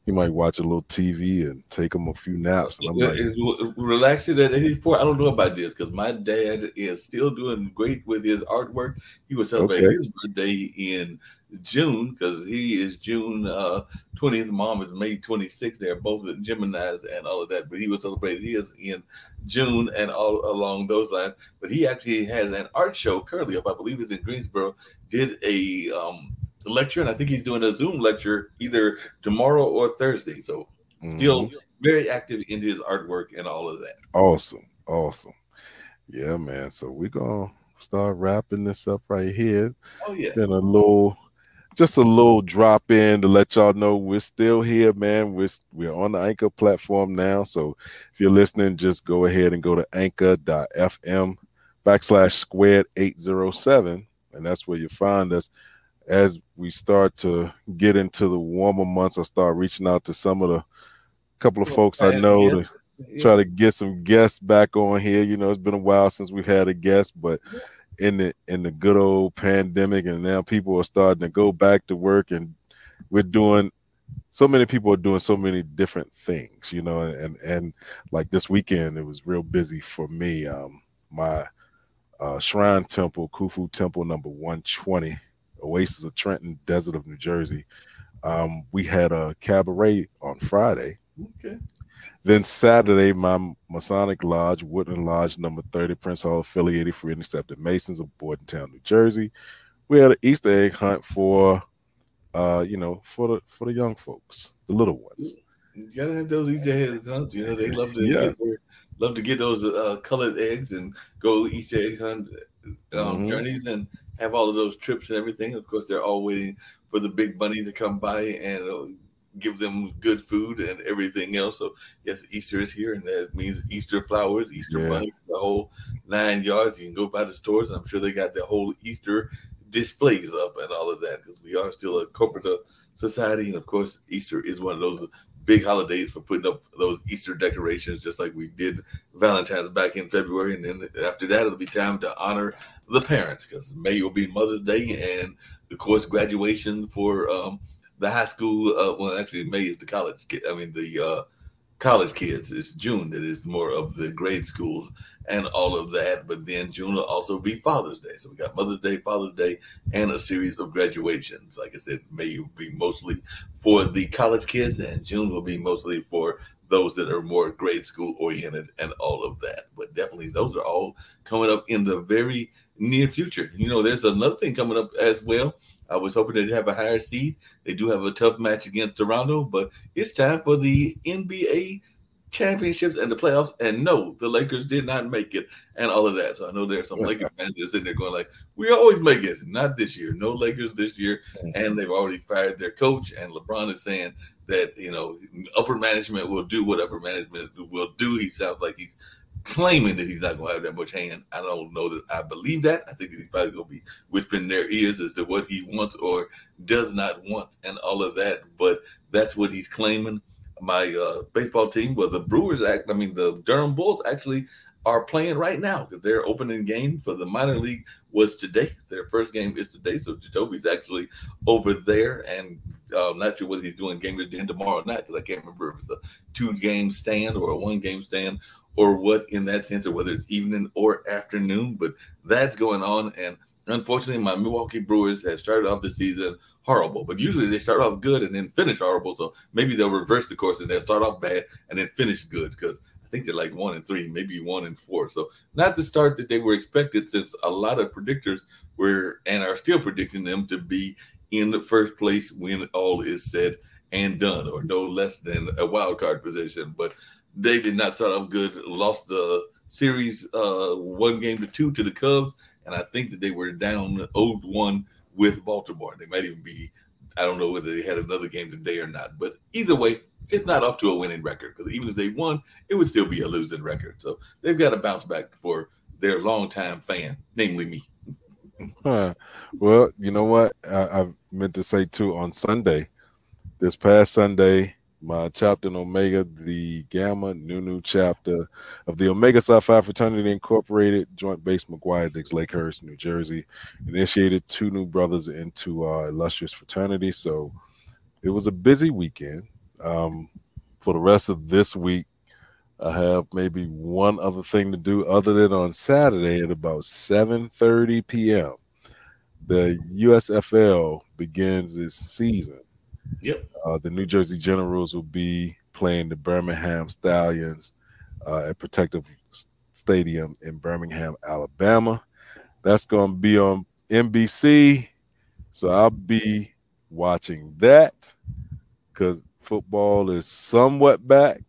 you might watch a little TV and take him a few naps. And I'm like, relaxing at 84. I don't know about this because my dad is still doing great with his artwork. He was celebrating Okay. his birthday in June because he is June uh, 20th. Mom is May 26th. They're both Gemini's and all of that. But he was celebrating his in June and all along those lines. But he actually has an art show currently up. I believe it's in Greensboro. Did a um, lecture, and I think he's doing a Zoom lecture either tomorrow or Thursday. So still mhm. very active in his artwork and all of that. awesome, awesome. Yeah, man. So we're gonna start wrapping this up right here. Oh yeah, been a little just a little drop in to let y'all know we're still here man we're, we're on the anchor platform now so if you're listening just go ahead and go to anchor.fm backslash squared 807 and that's where you find us as we start to get into the warmer months i start reaching out to some of the couple of folks i know to try to get some guests back on here. You know, it's been a while since we've had a guest, but in the in the good old pandemic, and now people are starting to go back to work, and we're doing. So many people are doing so many different things, you know, and and like this weekend, it was real busy for me. Um, my uh, shrine temple, Khufu Temple number one twenty, Oasis of Trenton, Desert of New Jersey. Um, we had a cabaret on Friday. okay. Then Saturday, my Masonic Lodge, Woodland Lodge, number 30, Prince Hall, affiliated free and accepted Masons of Bordentown, New Jersey. We had an Easter egg hunt for uh, you know, for the for the young folks, the little ones. You gotta have those Easter egg hunts. You know, they love to Yeah. get their, love to get those uh, colored eggs and go Easter egg hunt um, Mhm. journeys. And have all of those trips and everything. Of course, they're all waiting for the big money to come by and uh, give them good food and everything else. So yes, Easter is here, and that means Easter flowers, Easter Yeah. bunnies, the whole nine yards. You can go by the stores, I'm sure they got the whole Easter displays up and all of that because we are still a corporate uh, society, and of course, Easter is one of those big holidays for putting up those Easter decorations, just like we did Valentine's back in February, and then after that, it'll be time to honor the parents because May will be Mother's Day, and of course, graduation for um, the high school. Uh, well, actually, May is the college. I mean, the uh, college kids. It's June that is more of the grade schools and all of that. But then June will also be Father's Day. So we got Mother's Day, Father's Day, and a series of graduations. Like I said, May will be mostly for the college kids, and June will be mostly for those that are more grade school oriented and all of that. But definitely, those are all coming up in the very near future. You know, there's another thing coming up as well. I was hoping they'd have a higher seed. They do have a tough match against Toronto, but it's time for the NBA championships and the playoffs. And no, the Lakers did not make it and all of that. So I know there's some Lakers fans that are sitting there going like, we always make it. Not this year. No Lakers this year. Mm-hmm. And they've already fired their coach. And LeBron is saying that, you know, upper management will do what upper management will do. He sounds like he's claiming that he's not going to have that much hand. I don't know that I believe that. I think he's probably going to be whispering in their ears as to what he wants or does not want and all of that. But that's what he's claiming. My uh, baseball team, well, the Brewers act. I mean, the Durham Bulls actually are playing right now because their opening game for the minor league was today. Their first game is today, so Jacoby's actually over there, and I'm not sure what he's doing game to end tomorrow night because I can't remember if it's a two game stand or a one game stand or what in that sense, or whether it's evening or afternoon. But that's going on, and unfortunately, my Milwaukee Brewers have started off the season horrible. But usually they start off good and then finish horrible. So maybe they'll reverse the course and they'll start off bad and then finish good because I think they're like one and three, maybe one and four. So not the start that they were expected, since a lot of predictors were and are still predicting them to be in the first place when all is said and done, or no less than a wild card position. But they did not start off good. Lost the series uh, one game to two to the Cubs, and I think that they were down 0-1 with Baltimore. They might even be. I don't know whether they had another game today or not, but either way, it's not off to a winning record because even if they won, it would still be a losing record. So they've got to bounce back for their longtime fan, namely me. Huh. Well, you know what? I, I meant to say too on Sunday, this past Sunday, my chapter in Omega, the Gamma Nunu chapter of the Omega Psi Phi Fraternity Incorporated, joint base McGuire Dix Lakehurst, New Jersey, initiated two new brothers into our illustrious fraternity. So it was a busy weekend. Um, for the rest of this week, I have maybe one other thing to do other than on Saturday at about 7:30 p.m. The USFL begins its season. Yep. Uh, the New Jersey Generals will be playing the Birmingham Stallions uh, at Protective Stadium in Birmingham, Alabama. That's going to be on NBC. So I'll be watching that because football is somewhat back.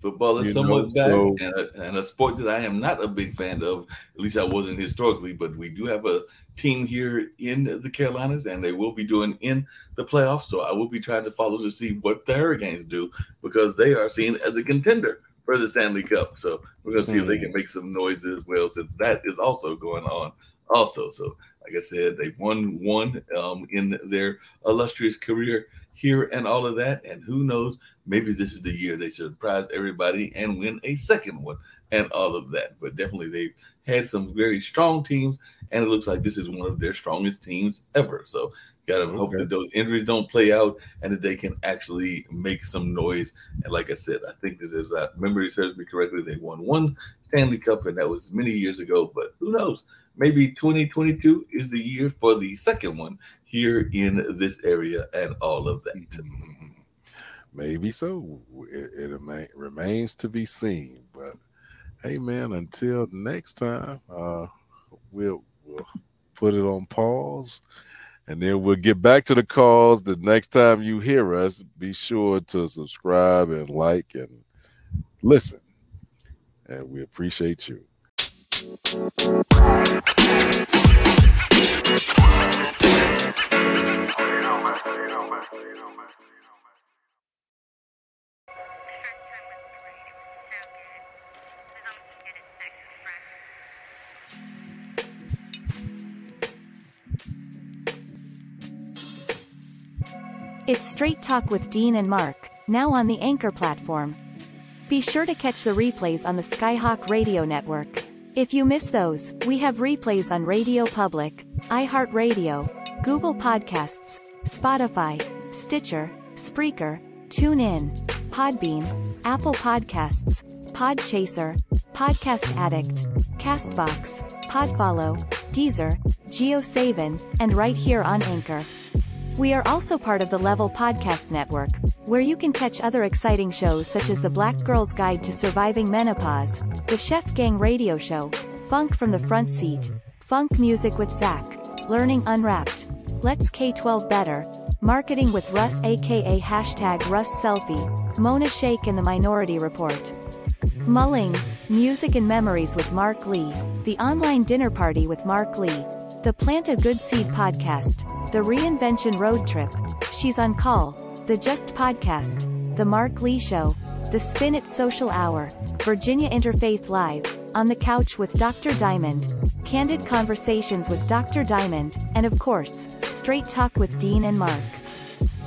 Football is You somewhat know, back, so- and, a, and a sport that I am not a big fan of. At least I wasn't historically, but we do have a team here in the Carolinas, and they will be doing in the playoffs. So I will be trying to follow to see what the Hurricanes do because they are seen as a contender for the Stanley Cup. So we're going to see if they can make some noise as well, since that is also going on. Also, so like I said, they've won one um, in their illustrious career here and all of that. And who knows, maybe this is the year they surprise everybody and win a second one and all of that. But definitely they've had some very strong teams, and it looks like this is one of their strongest teams ever. So gotta hope that those injuries don't play out and that they can actually make some noise. And like I said, I think that if that memory serves me correctly, they won one Stanley Cup, and that was many years ago. But who knows? Maybe 2022 is the year for the second one here in this area and all of that. Maybe so. It, it remains to be seen. But hey, man, until next time, uh, we'll we'll put it on pause, and then we'll get back to the calls. The next time you hear us, be sure to subscribe and like and listen, and we appreciate you. It's Straight Talk with Dean and Marc, now on the Anchor platform. Be sure to catch the replays on the Skyhawk Radio Network. If you miss those, we have replays on Radio Public, iHeartRadio, Google Podcasts, Spotify, Stitcher, Spreaker, TuneIn, Podbean, Apple Podcasts, Podchaser, Podcast Addict, Castbox, Podfollow, Deezer, JioSaavn, and right here on Anchor. We are also part of the Level Podcast Network, where you can catch other exciting shows such as the Black Girl's Guide to Surviving Menopause, the Chef Gang Radio Show, Funk from the Front Seat, Funk Music with Zach, Learning Unwrapped, Let's K12 Better, Marketing with Russ aka hashtag Russ Selfie, Mona Shake and the Minority Report. Mullings, Music and Memories with Marc Lee, The Online Dinner Party with Marc Lee, The Plant a Good Seed Podcast, The Reinvention Road Trip, She's on Call, The Just Podcast, The Marc Lee Show, The Spin It Social Hour, Virginia Interfaith Live, On the Couch with Dr. Diamond, Candid Conversations with Dr. Diamond, and of course, Straight Talk with Dean and Mark.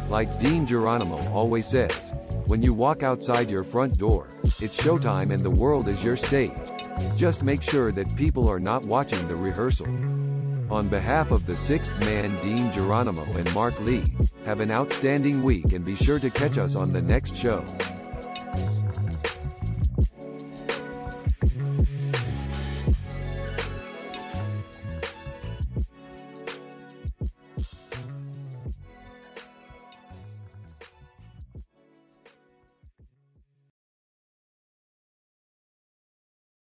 Like Dean Geronimo always says, when you walk outside your front door, it's showtime and the world is your stage. Just make sure that people are not watching the rehearsal. On behalf of the sixth man Dean Geronimo and Marc Lee, have an outstanding week and be sure to catch us on the next show.